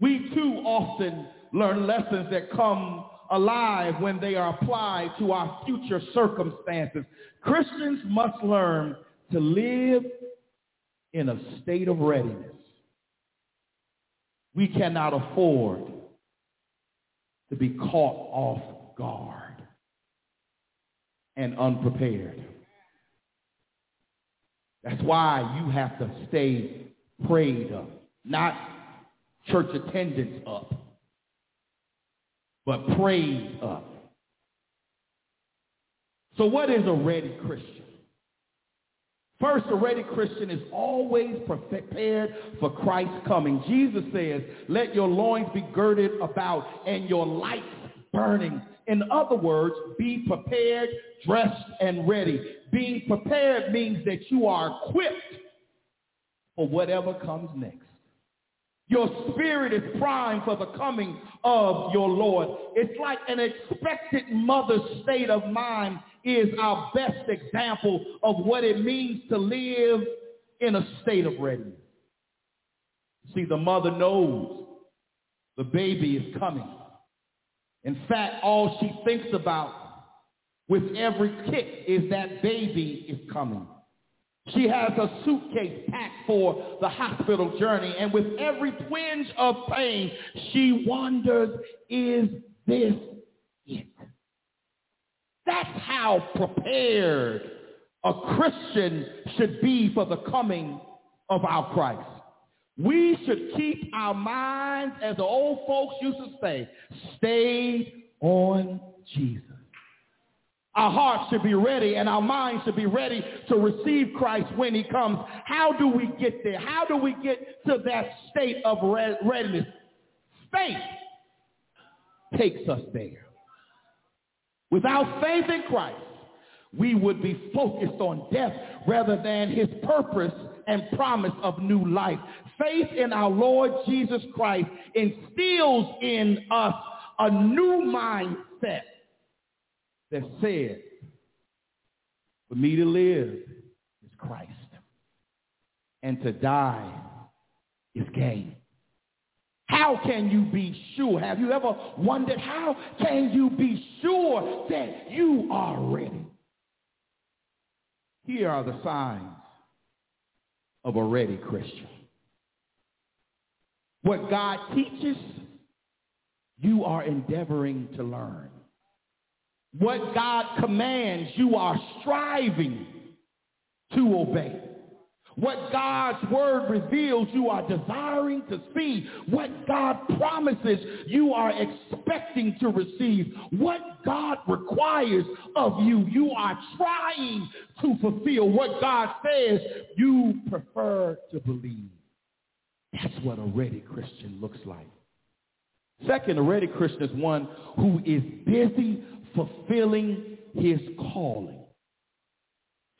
We too often learn lessons that come alive when they are applied to our future circumstances. Christians must learn to live in a state of readiness. We cannot afford to be caught off guard and unprepared. That's why you have to stay prayed up not church attendance up, but praise up. So what is a ready Christian? First, a ready Christian is always prepared for Christ's coming. Jesus says, let your loins be girded about and your lights burning. In other words, be prepared, dressed, and ready. Being prepared means that you are equipped for whatever comes next. Your spirit is primed for the coming of your Lord. It's like an expected mother's state of mind is our best example of what it means to live in a state of readiness. See, the mother knows the baby is coming. In fact, all she thinks about with every kick is that baby is coming. She has a suitcase packed for the hospital journey, and with every twinge of pain, she wonders, is this it? That's how prepared a Christian should be for the coming of our Christ. We should keep our minds, as the old folks used to say, stayed on Jesus. Our hearts should be ready and our minds should be ready to receive Christ when he comes. How do we get there? How do we get to that state of readiness? Faith takes us there. Without faith in Christ, we would be focused on death rather than his purpose and promise of new life. Faith in our Lord Jesus Christ instills in us a new mindset that says, for me to live is Christ, and to die is gain. How can you be sure? Have you ever wondered how can you be sure that you are ready? Here are the signs of a ready Christian. What God teaches, you are endeavoring to learn. What God commands, you are striving to obey. What God's word reveals, you are desiring to see. What God promises, you are expecting to receive. What God requires of you, you are trying to fulfill. What God says, you prefer to believe. That's what a ready Christian looks like. Second, a ready Christian is one who is busy fulfilling his calling.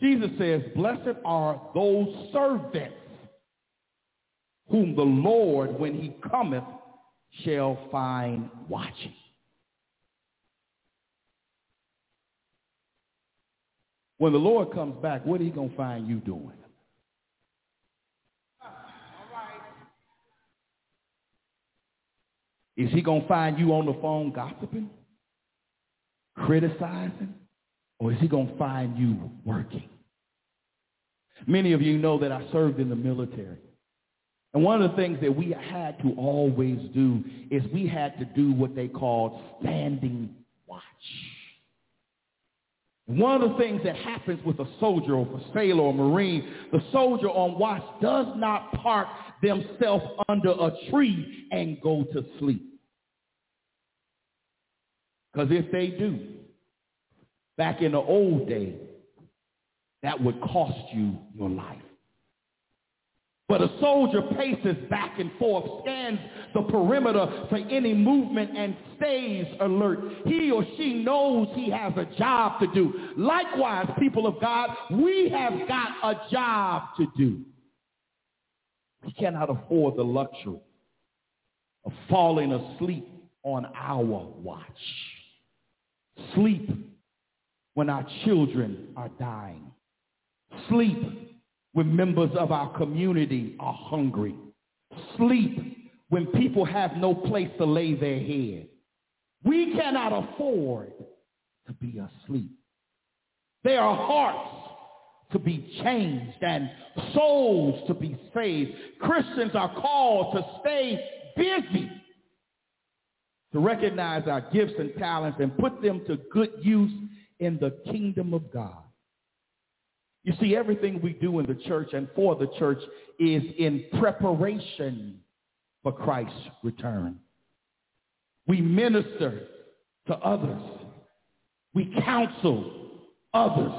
Jesus says, blessed are those servants whom the Lord, when he cometh, shall find watching. When the Lord comes back, what are he going to find you doing? Is he going to find you on the phone gossiping? criticizing, or is he going to find you working? Many of you know that I served in the military. And one of the things that we had to always do is we had to do what they called standing watch. One of the things that happens with a soldier or a sailor or marine, the soldier on watch does not park themselves under a tree and go to sleep. Because if they do, back in the old day, that would cost you your life. But a soldier paces back and forth, scans the perimeter for any movement and stays alert. He or she knows he has a job to do. Likewise, people of God, we have got a job to do. We cannot afford the luxury of falling asleep on our watch. Sleep when our children are dying. Sleep when members of our community are hungry. Sleep when people have no place to lay their head. We cannot afford to be asleep. There are hearts to be changed and souls to be saved. Christians are called to stay busy to recognize our gifts and talents and put them to good use in the kingdom of God. You see, everything we do in the church and for the church is in preparation for Christ's return. We minister to others. We counsel others.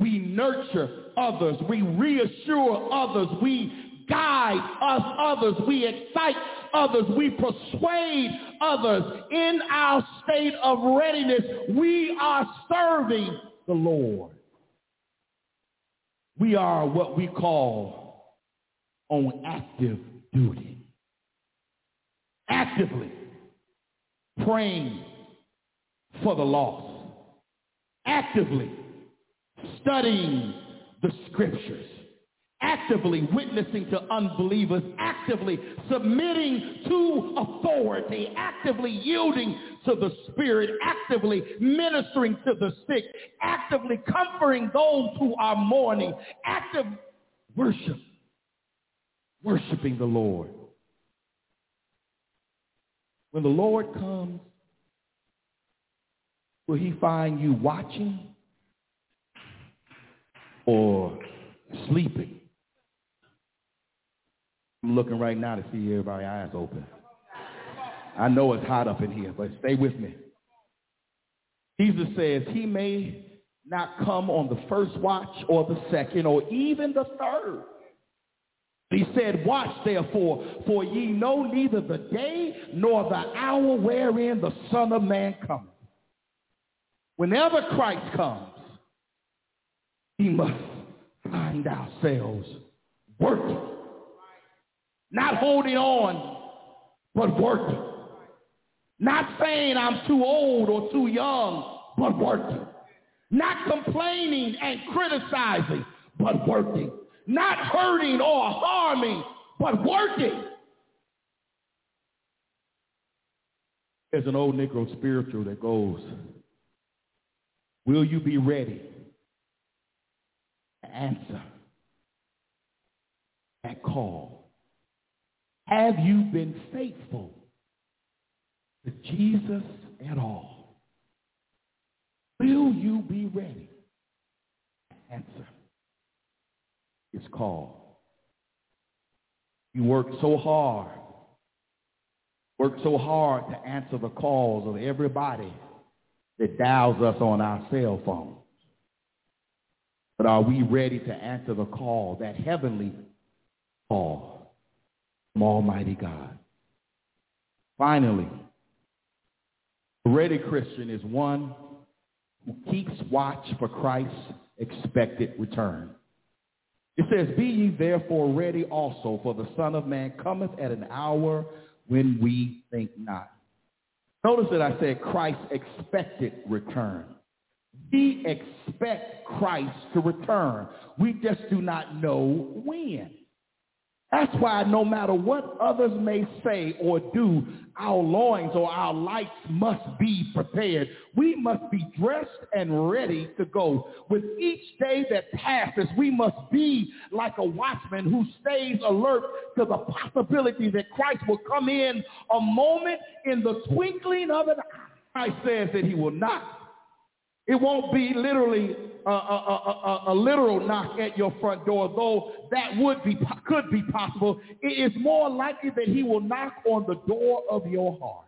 We nurture others. We reassure others. We guide us others. We excite others. We persuade others. In our state of readiness, we are serving the Lord. We are what we call on active duty. Actively praying for the lost. Actively studying the scriptures actively witnessing to unbelievers, actively submitting to authority, actively yielding to the Spirit, actively ministering to the sick, actively comforting those who are mourning, active worship, worshiping the Lord. When the Lord comes, will he find you watching or sleeping? I'm looking right now to see everybody's eyes open. I know it's hot up in here, but stay with me. Jesus says he may not come on the first watch or the second or even the third. He said, watch therefore, for ye know neither the day nor the hour wherein the Son of Man cometh. Whenever Christ comes, he must find ourselves working not holding on, but working. Not saying I'm too old or too young, but working. Not complaining and criticizing, but working. Not hurting or harming, but working. There's an old Negro spiritual that goes, will you be ready to answer that call? Have you been faithful to Jesus at all? Will you be ready? Answer. It's called. You work so hard, work so hard to answer the calls of everybody that dials us on our cell phones. But are we ready to answer the call, that heavenly call? from Almighty God. Finally, ready Christian is one who keeps watch for Christ's expected return. It says, Be ye therefore ready also, for the Son of Man cometh at an hour when we think not. Notice that I said Christ's expected return. We expect Christ to return. We just do not know when. That's why no matter what others may say or do, our loins or our lights must be prepared. We must be dressed and ready to go. With each day that passes, we must be like a watchman who stays alert to the possibility that Christ will come in a moment in the twinkling of an eye. says that he will not. It won't be literally a, a, a, a, literal knock at your front door, though that would be could be possible. It is more likely that he will knock on the door of your heart.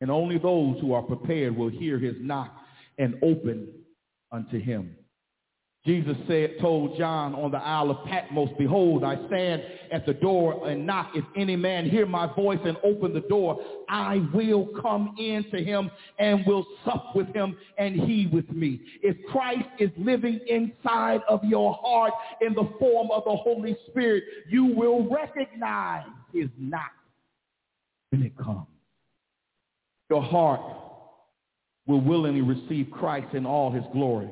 And only those who are prepared will hear his knock and open unto him. Jesus said, told John on the Isle of Patmos, Behold, I stand at the door and knock. If any man hear my voice and open the door, I will come in to him and will sup with him and he with me. If Christ is living inside of your heart in the form of the Holy Spirit, you will recognize his knock when it comes. Your heart will willingly receive Christ in all his glory.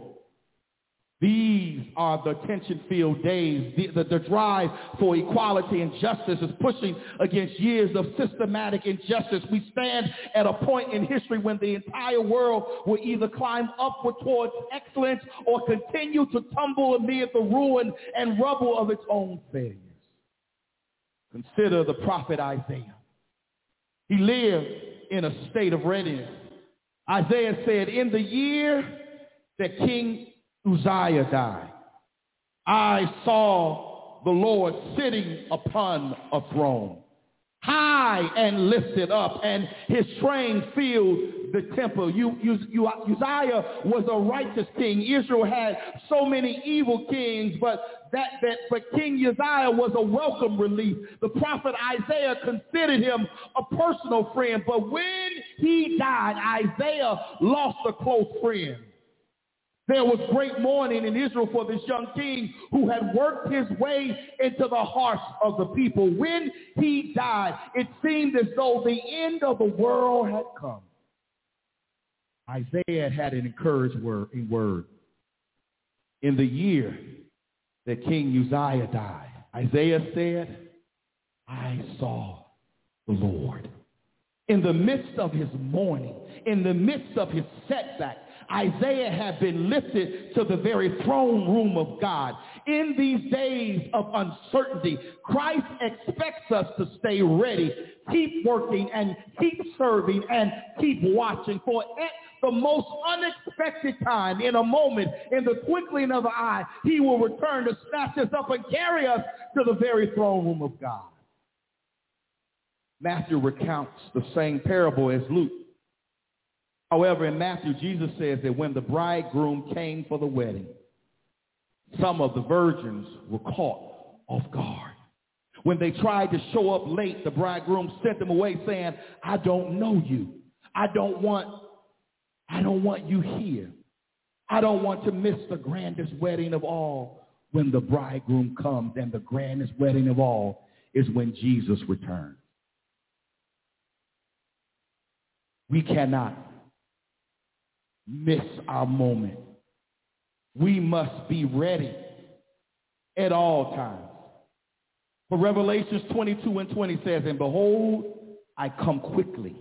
These are the tension-filled days. The, the, the, drive for equality and justice is pushing against years of systematic injustice. We stand at a point in history when the entire world will either climb upward towards excellence or continue to tumble amid the ruin and rubble of its own failures. Consider the prophet Isaiah. He lived in a state of readiness. Isaiah said, in the year that King Uzziah died, I saw the Lord sitting upon a throne, high and lifted up, and his train filled the temple. You, you, you, Uzziah was a righteous king. Israel had so many evil kings, but that, that but King Uzziah was a welcome relief. The prophet Isaiah considered him a personal friend, but when he died, Isaiah lost a close friend. There was great mourning in Israel for this young king who had worked his way into the hearts of the people. When he died, it seemed as though the end of the world had come. Isaiah had an encouraging word. In the year that King Uzziah died, Isaiah said, I saw the Lord. In the midst of his mourning, in the midst of his setback, Isaiah had been lifted to the very throne room of God. In these days of uncertainty, Christ expects us to stay ready, keep working and keep serving and keep watching. For at the most unexpected time, in a moment, in the twinkling of an eye, he will return to snatch us up and carry us to the very throne room of God. Matthew recounts the same parable as Luke. However, in Matthew, Jesus says that when the bridegroom came for the wedding, some of the virgins were caught off guard. When they tried to show up late, the bridegroom sent them away saying, I don't know you. I don't want, I don't want you here. I don't want to miss the grandest wedding of all when the bridegroom comes. And the grandest wedding of all is when Jesus returns. We cannot miss our moment. We must be ready at all times. For Revelations 22 and 20 says, And behold, I come quickly,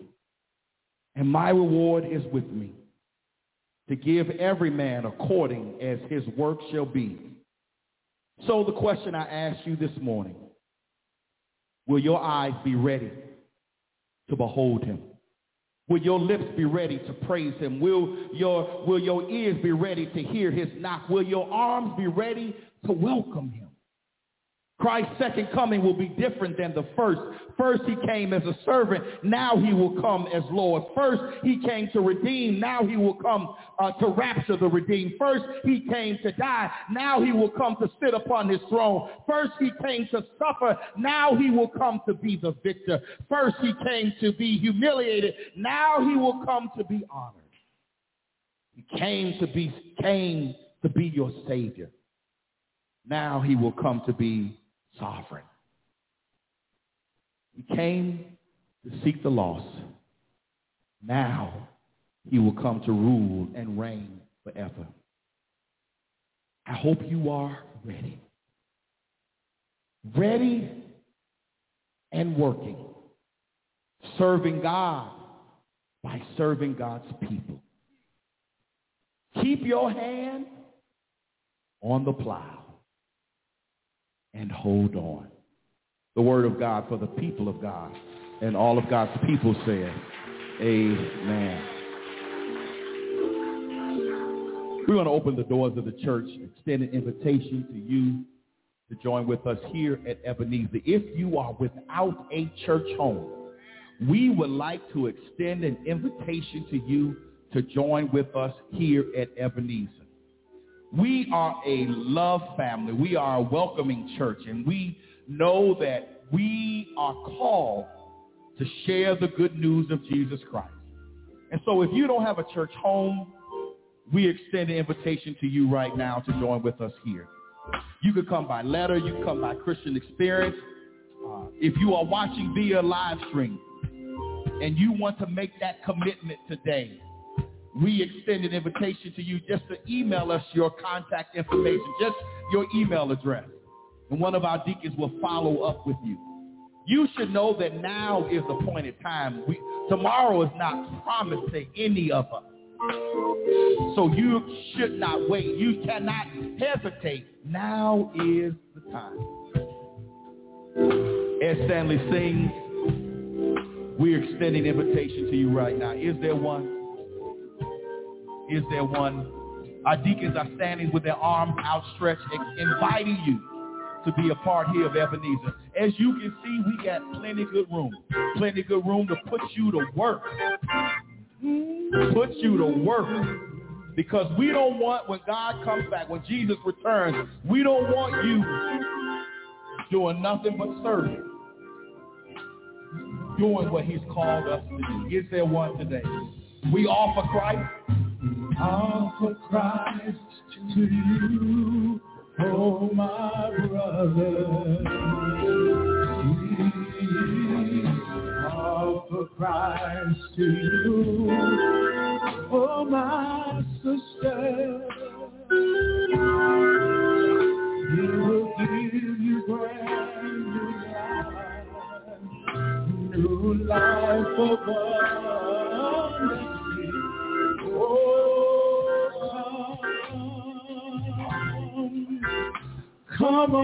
and my reward is with me, to give every man according as his work shall be. So the question I ask you this morning, will your eyes be ready to behold him? Will your lips be ready to praise him? Will your, will your ears be ready to hear his knock? Will your arms be ready to welcome him? Christ's second coming will be different than the first. First he came as a servant. Now he will come as Lord. First he came to redeem. Now he will come uh, to rapture the redeemed. First he came to die. Now he will come to sit upon his throne. First he came to suffer. Now he will come to be the victor. First he came to be humiliated. Now he will come to be honored. He came to be, came to be your savior. Now he will come to be sovereign. He came to seek the lost. Now he will come to rule and reign forever. I hope you are ready. Ready and working. Serving God by serving God's people. Keep your hand on the plow and hold on. The word of God for the people of God. And all of God's people said, Amen. We're going to open the doors of the church, extend an invitation to you to join with us here at Ebenezer. If you are without a church home, we would like to extend an invitation to you to join with us here at Ebenezer. We are a love family. We are a welcoming church, and we know that we are called to share the good news of Jesus Christ. And so if you don't have a church home, we extend an invitation to you right now to join with us here. You could come by letter. You can come by Christian experience. Uh, if you are watching via live stream and you want to make that commitment today, we extend an invitation to you just to email us your contact information, just your email address. And one of our deacons will follow up with you. You should know that now is the point in time. We, tomorrow is not promised to any of us. So you should not wait. You cannot hesitate. Now is the time. As Stanley sings, we're extending invitation to you right now. Is there one? Is there one? Our deacons are standing with their arms outstretched, inviting you to be a part here of Ebenezer. As you can see, we got plenty good room. Plenty good room to put you to work. Put you to work. Because we don't want, when God comes back, when Jesus returns, we don't want you doing nothing but serving. Doing what he's called us to do. Is there one today? We offer Christ. Offer Christ to you, oh my brother. Offer Christ to you, oh my sister. He will give you brand new life, new life abundantly. Oh, come,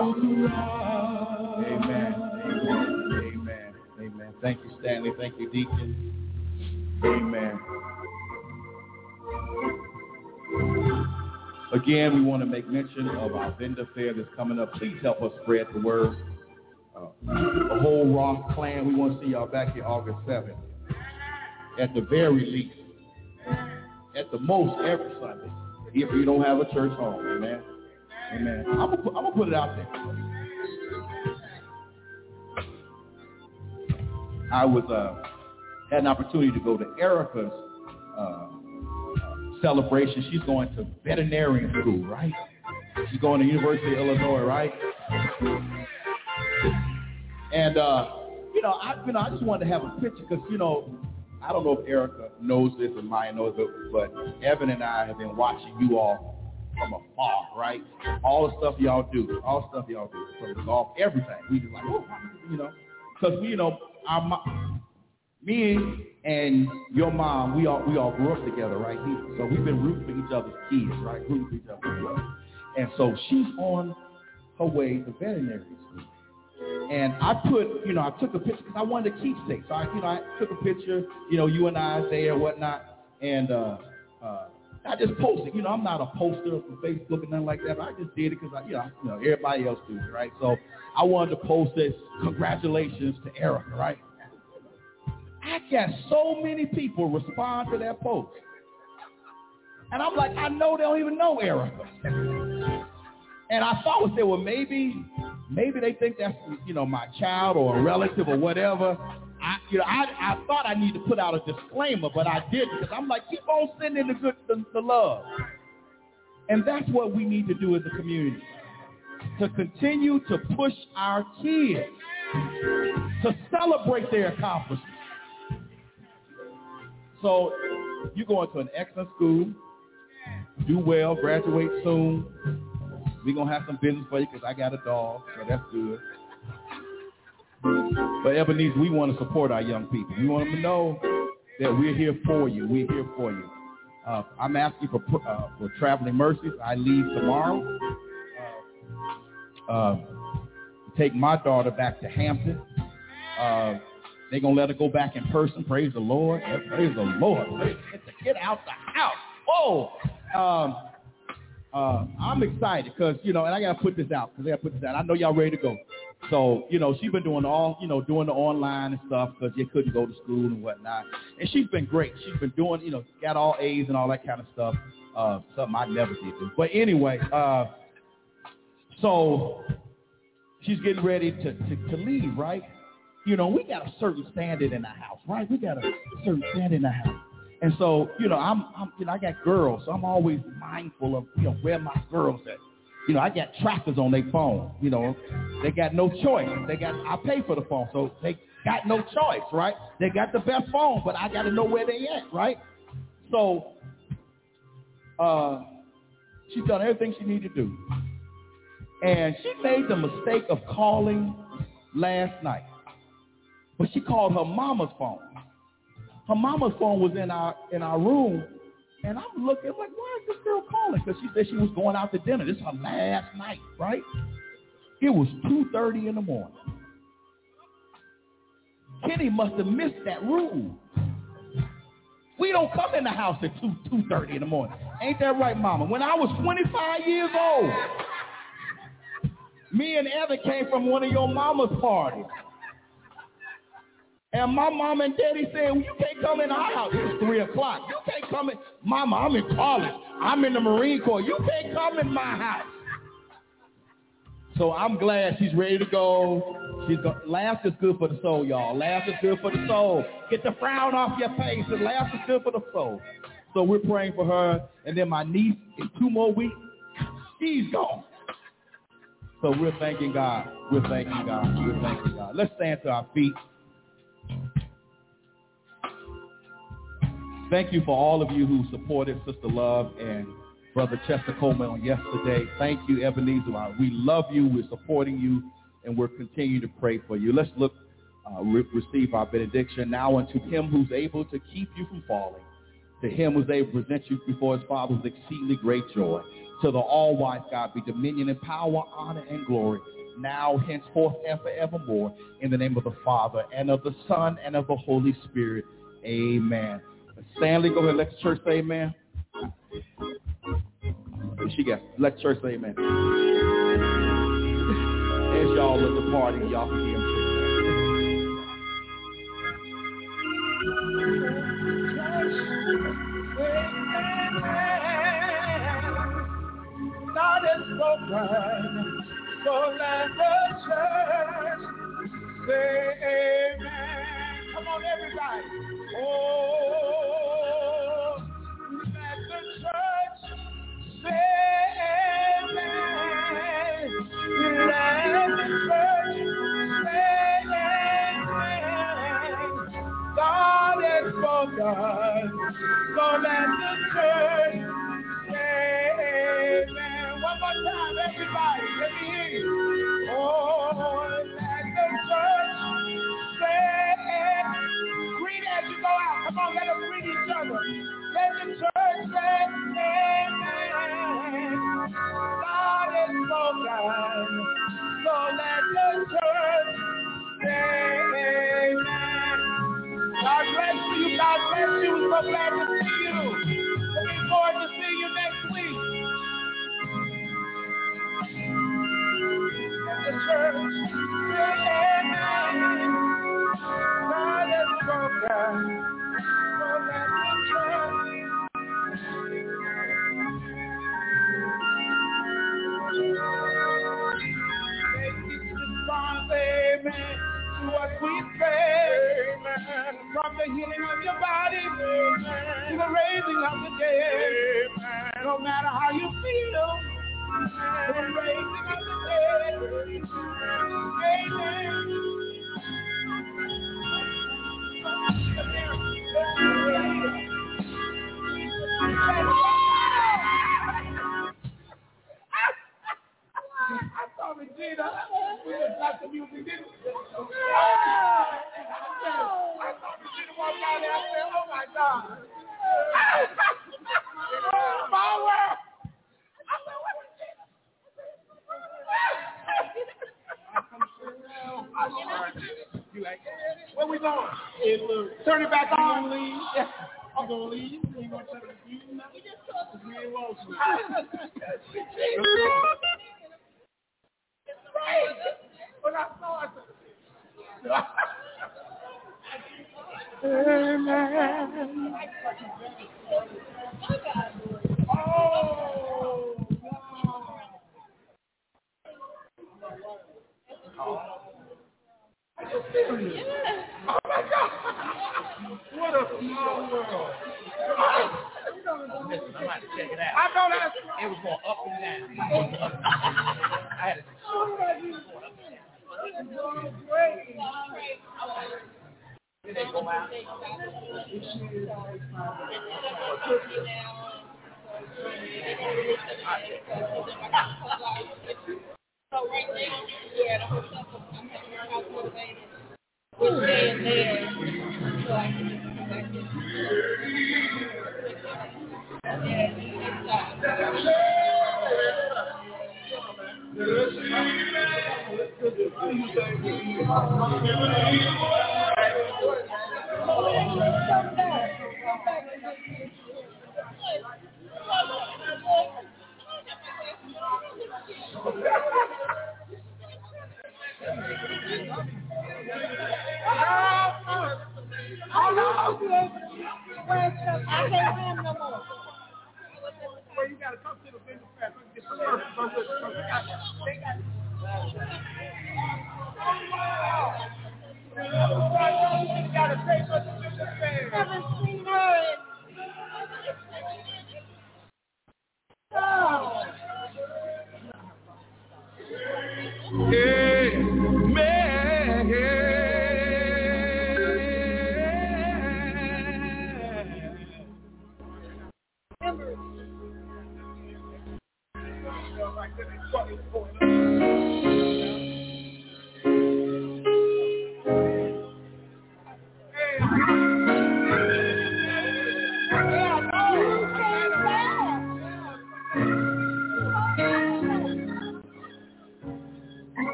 on to the rise. Amen. Amen. Amen. Thank you, Stanley. Thank you, Deacon. Amen. Again, we want to make mention of our vendor fair that's coming up. Please help us spread the word. Uh, the whole Ross clan, we want to see y'all back here August 7th. At the very least. At the most, every Sunday. If you don't have a church home. Amen. Amen. I'm going to I'm gonna put it out there. I was uh, had an opportunity to go to Erica's uh, celebration. She's going to veterinarian school, right? She's going to University of Illinois, right? And uh, you know, I you know, I just wanted to have a picture because you know, I don't know if Erica knows this or Maya knows it, but Evan and I have been watching you all from afar, right? All the stuff y'all do, all the stuff y'all do, from the golf, everything. We just like, you know, because you know, our mo- me and your mom, we all we all grew up together, right? So we've been rooting for each other's kids, right? Rooting for each other. And so she's on her way to veterinary school. And I put, you know, I took a picture because I wanted a keepsake. So I, you know, I took a picture, you know, you and I and whatnot. And uh, uh, I just posted. You know, I'm not a poster for Facebook and nothing like that. But I just did it because, I, you know, you know, everybody else do it, right? So I wanted to post this. Congratulations to Erica, right? I got so many people respond to that post. And I'm like, I know they don't even know Erica. And I thought was there, well, maybe, maybe they think that's, you know, my child or a relative or whatever. I, you know, I, I thought I need to put out a disclaimer, but I didn't because I'm like, keep on sending the good, the, the love. And that's what we need to do as a community, to continue to push our kids to celebrate their accomplishments. So you go into an excellent school, do well, graduate soon. We're going to have some business for you because I got a dog, so that's good. But Ebenezer, we want to support our young people. We want them to know that we're here for you. We're here for you. Uh, I'm asking for uh, for traveling mercies. I leave tomorrow. Uh, uh, take my daughter back to Hampton. Uh, they're gonna let her go back in person. Praise the Lord. Praise the Lord. Get, out the house. Whoa. Um, uh, I'm excited because you know, and I gotta put this out because I gotta put this out. I know y'all ready to go. So you know, she's been doing all you know, doing the online and stuff because you couldn't go to school and whatnot. And she's been great. She's been doing you know, got all A's and all that kind of stuff. Uh, something I never did. But anyway, uh, so she's getting ready to, to to leave, right? You know, we got a certain standard in the house, right? We got a certain standard in the house. And so, you know, I'm, I'm, you know, I got girls, so I'm always mindful of, you know, where my girls at. You know, I got trackers on their phone. You know, they got no choice. They got, I pay for the phone, so they got no choice, right? They got the best phone, but I got to know where they at, right? So, uh, she's done everything she needed to do, and she made the mistake of calling last night, but she called her mama's phone her mama's phone was in our in our room, and I'm looking like, why is this girl calling? Because she said she was going out to dinner. This is her last night, right? It was 2.30 in the morning. Kenny must have missed that room. We don't come in the house at 2, 2.30 in the morning. Ain't that right, mama? When I was 25 years old, me and Evan came from one of your mama's parties. And my mom and daddy said, well, you can't come in our house. It's 3 o'clock. You can't come in. Mama, I'm in college. I'm in the Marine Corps. You can't come in my house. So I'm glad she's ready to go. She's go- laughter's good for the soul, y'all. Laughter's good for the soul. Get the frown off your face. And laughter's good for the soul. So we're praying for her. And then my niece, in two more weeks, she's gone. So we're thanking God. We're thanking God. We're thanking God. Let's stand to our feet. Thank you for all of you who supported Sister Love and Brother Chester Coleman on yesterday. Thank you, Ebenezer. We love you. We're supporting you, and we're continuing to pray for you. Let's look, uh, re- receive our benediction now unto him who's able to keep you from falling, to him who's able to present you before his Father with exceedingly great joy. To the all-wise God be dominion and power, honor, and glory, now, henceforth, and forevermore. In the name of the Father, and of the Son, and of the Holy Spirit. Amen. Stanley, go ahead. Let the church say amen. She got. Let the church say amen. As y'all at the party, y'all can hear so let the church say amen. Come on, everybody. Oh, let the church say amen. Let the church say amen. God has spoken, so let the church everybody, let me hear. Oh, let the church say. Greet as you go out. Come on, let greet each other. Let the church say. God is so let the church say. God bless you. God bless you. So glad to see you. Looking forward to seeing you No matter how you feel, Regina. We just got the music, didn't we? I saw Regina walk down there. I said, oh my God. Power. I said, what Regina? I saw Regina. You like, where we going? Turn it back on. Yeah. I'm gonna leave. You ain't gonna tell me to do nothing. We ain't want When I saw it, Amen.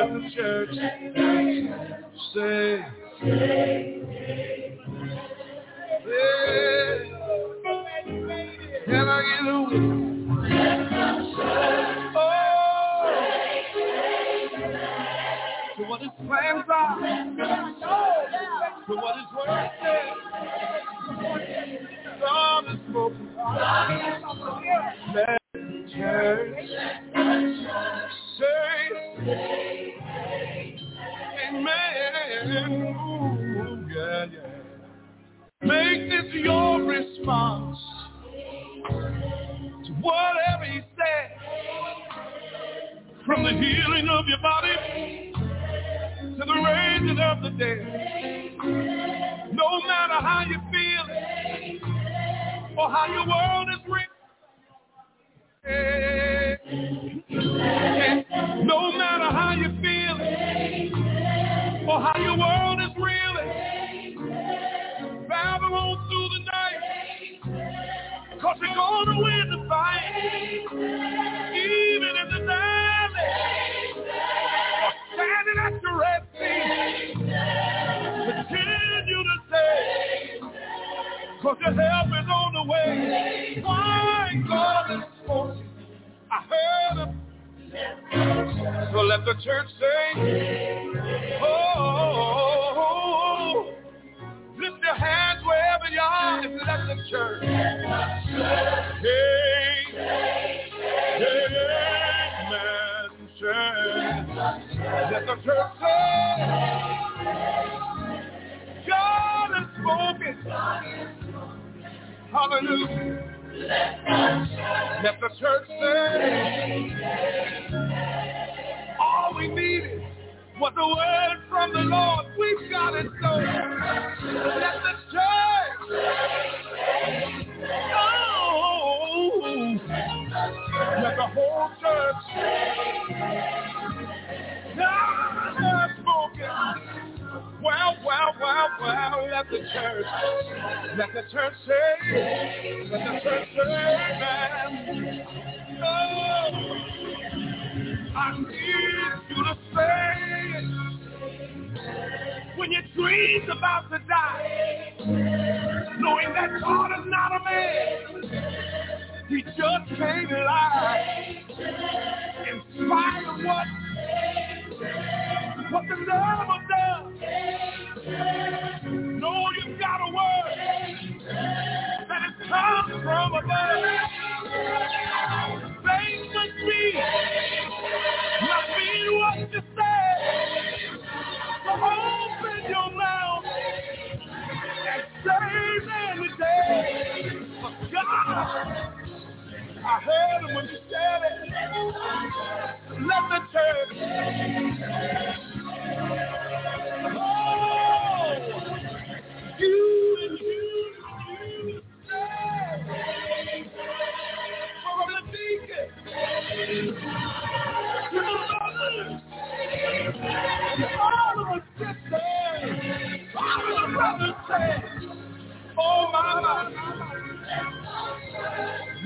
Let the church. Say,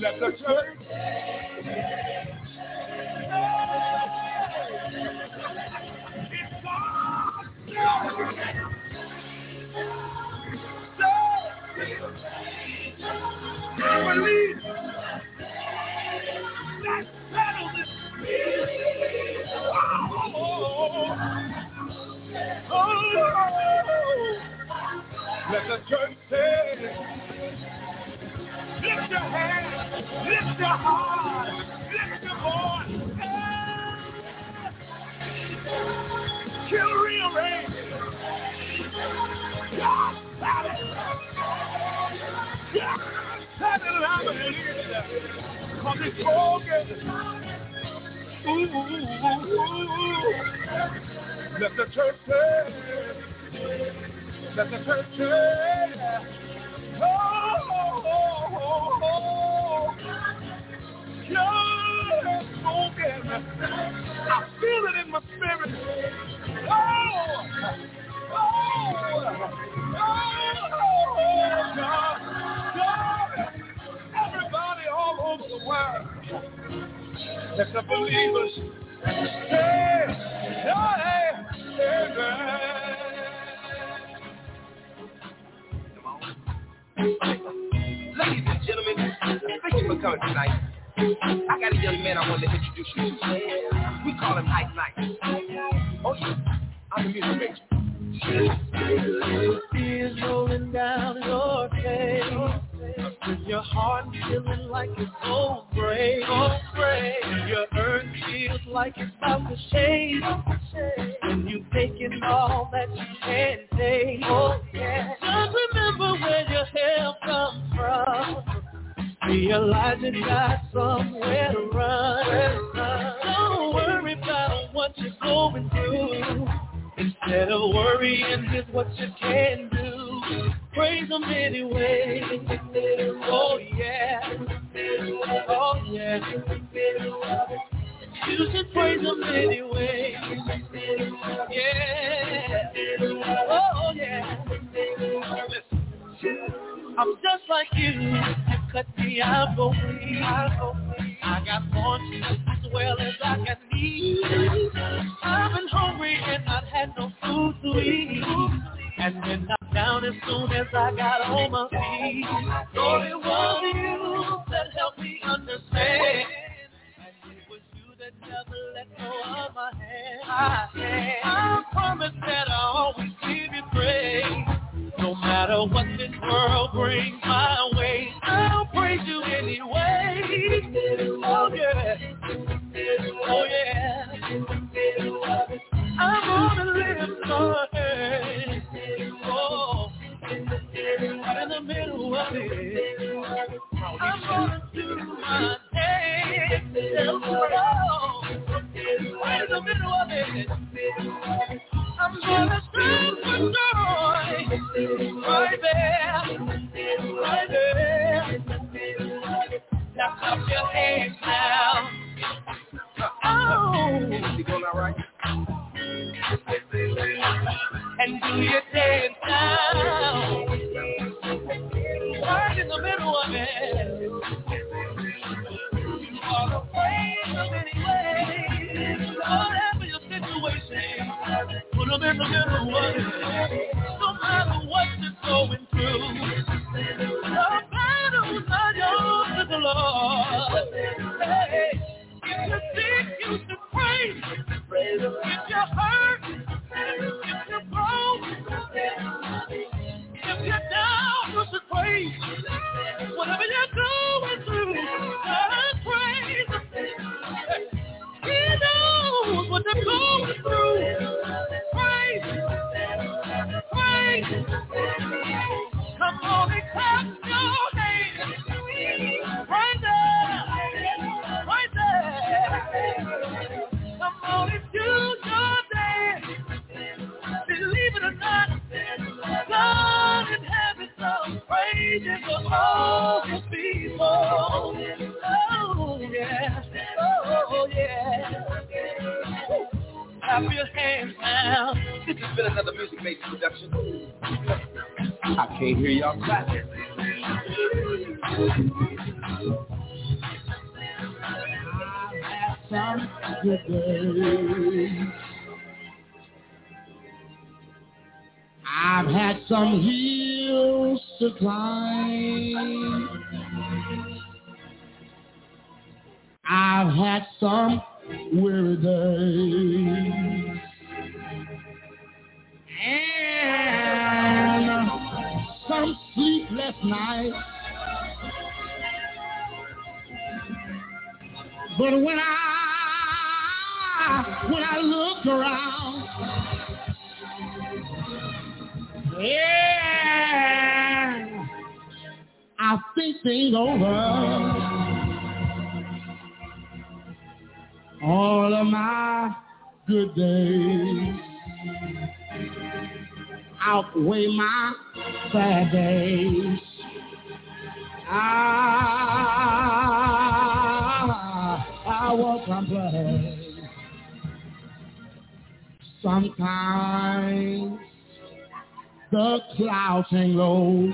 Let the church lift your heart, lift your voice. Kill rearrange. God, said it. God, said it, I believe it. Cause it's broken. Ooh, ooh, ooh. Let the church say, let the church say, oh, oh, oh, oh. I feel it in my spirit. Oh, oh, oh, Ladies and gentlemen, thank you for coming tonight. I got a young man I want to introduce you to. We call him Ike Knight. Oh yeah, I'm the music major. Tears rolling down your face. With your heart feeling like it's so brave. Your earth feels like it's about to shake. And you taking all that you can take. Oh, yeah. Just remember where your help comes from. Realize you got somewhere to run. Don't worry about what you're going through. Instead of worrying just what you can do, praise them anyway. Oh yeah, oh yeah. You should praise them anyway. Yeah, oh yeah. I'm just like you. You cut me out for me. I got wants as well as I can eat. I've been hungry and not had no food to eat. And then knocked down as soon as I got on my feet. So it was you that helped me understand. And it was you that never let go of my hand. I, I promise that I'll always give you praise. No matter what this world brings my way, I'll praise you anyway. Oh yeah, oh yeah. I'm gonna live my hand. Oh, in the middle of it. I'm gonna do my dance. Oh, in the middle of it. I'm gonna shout for joy right there, right there. Now clap your hands now. Oh, You going all right? and do your dance Bye. days. Ah, I, I won't complain. Sometimes the clouds hang low.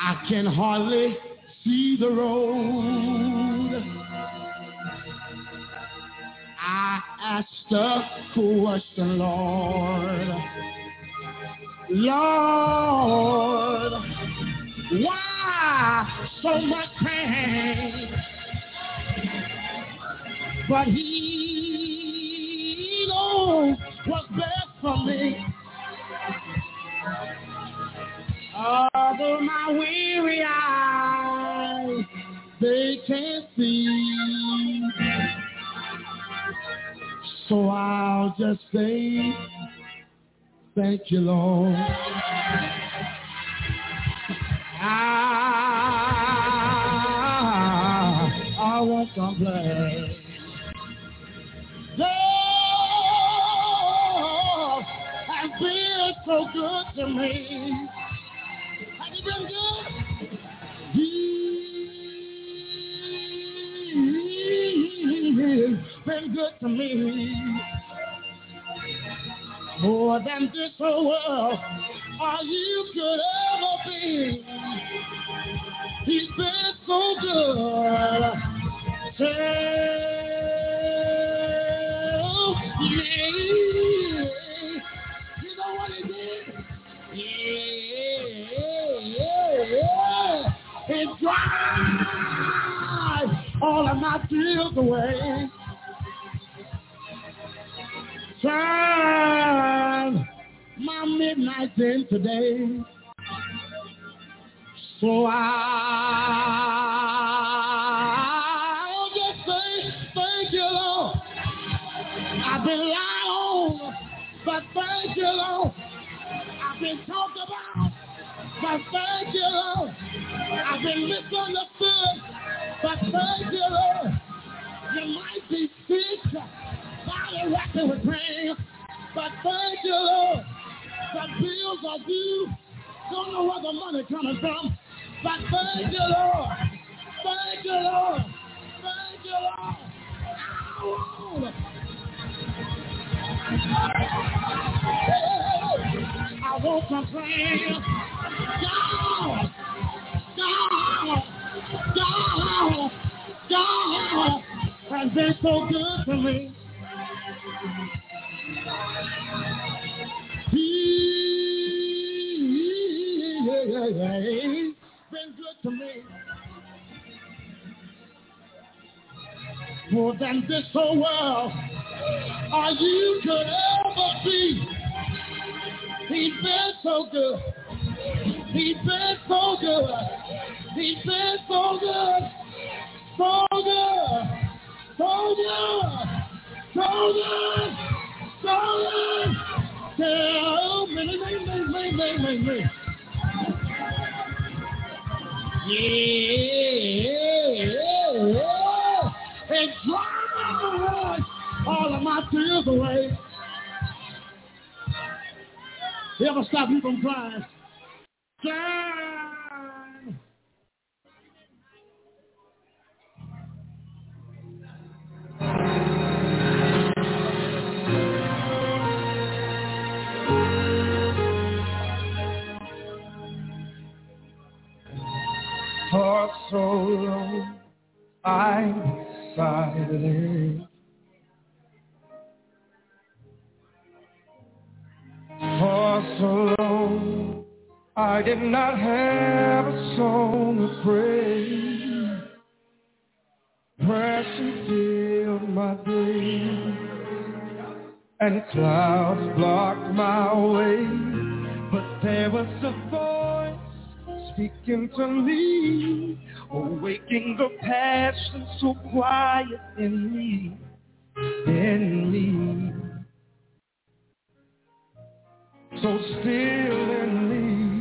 I can hardly see the road. I asked the question, Lord. Lord, why so much pain? But he knows what's best for me. Although my weary eyes, they can't see. So I'll just say, thank you, Lord. Ah, I, I won't complain. Lord has been so good to me. Has he been good? He's been good to me. More than this whole world all you could ever be. He's been so good. Tell me. You know what he did? Yeah, yeah, yeah. He dried all of my tears away. Turn my midnight into day. So I'll just say thank you, Lord. I've been lied on, but thank you, Lord. I've been talked about, but thank you, Lord. I've been misunderstood, but thank you, Lord. You might be sick, body racking with pain, thank you, Lord. The bills are due. Don't know where the money coming from, but thank you, Lord. Thank you, Lord. Thank you, Lord. I won't complain. God, God, God, God has been so good to me. He's been good to me. More than this whole world all you could ever be. He's been so good. He's been so good. He's been so good. So good. So good. So good. So good. Tell me, me, me. Yeah. And all of my tears away. Stop you from crying? Turn. For so long I decided For so long I did not have a song to praise. Pressure filled my day and clouds blocked my way. But there was a voice speaking to me, awaking the passion so quiet in me, in me. So still in me.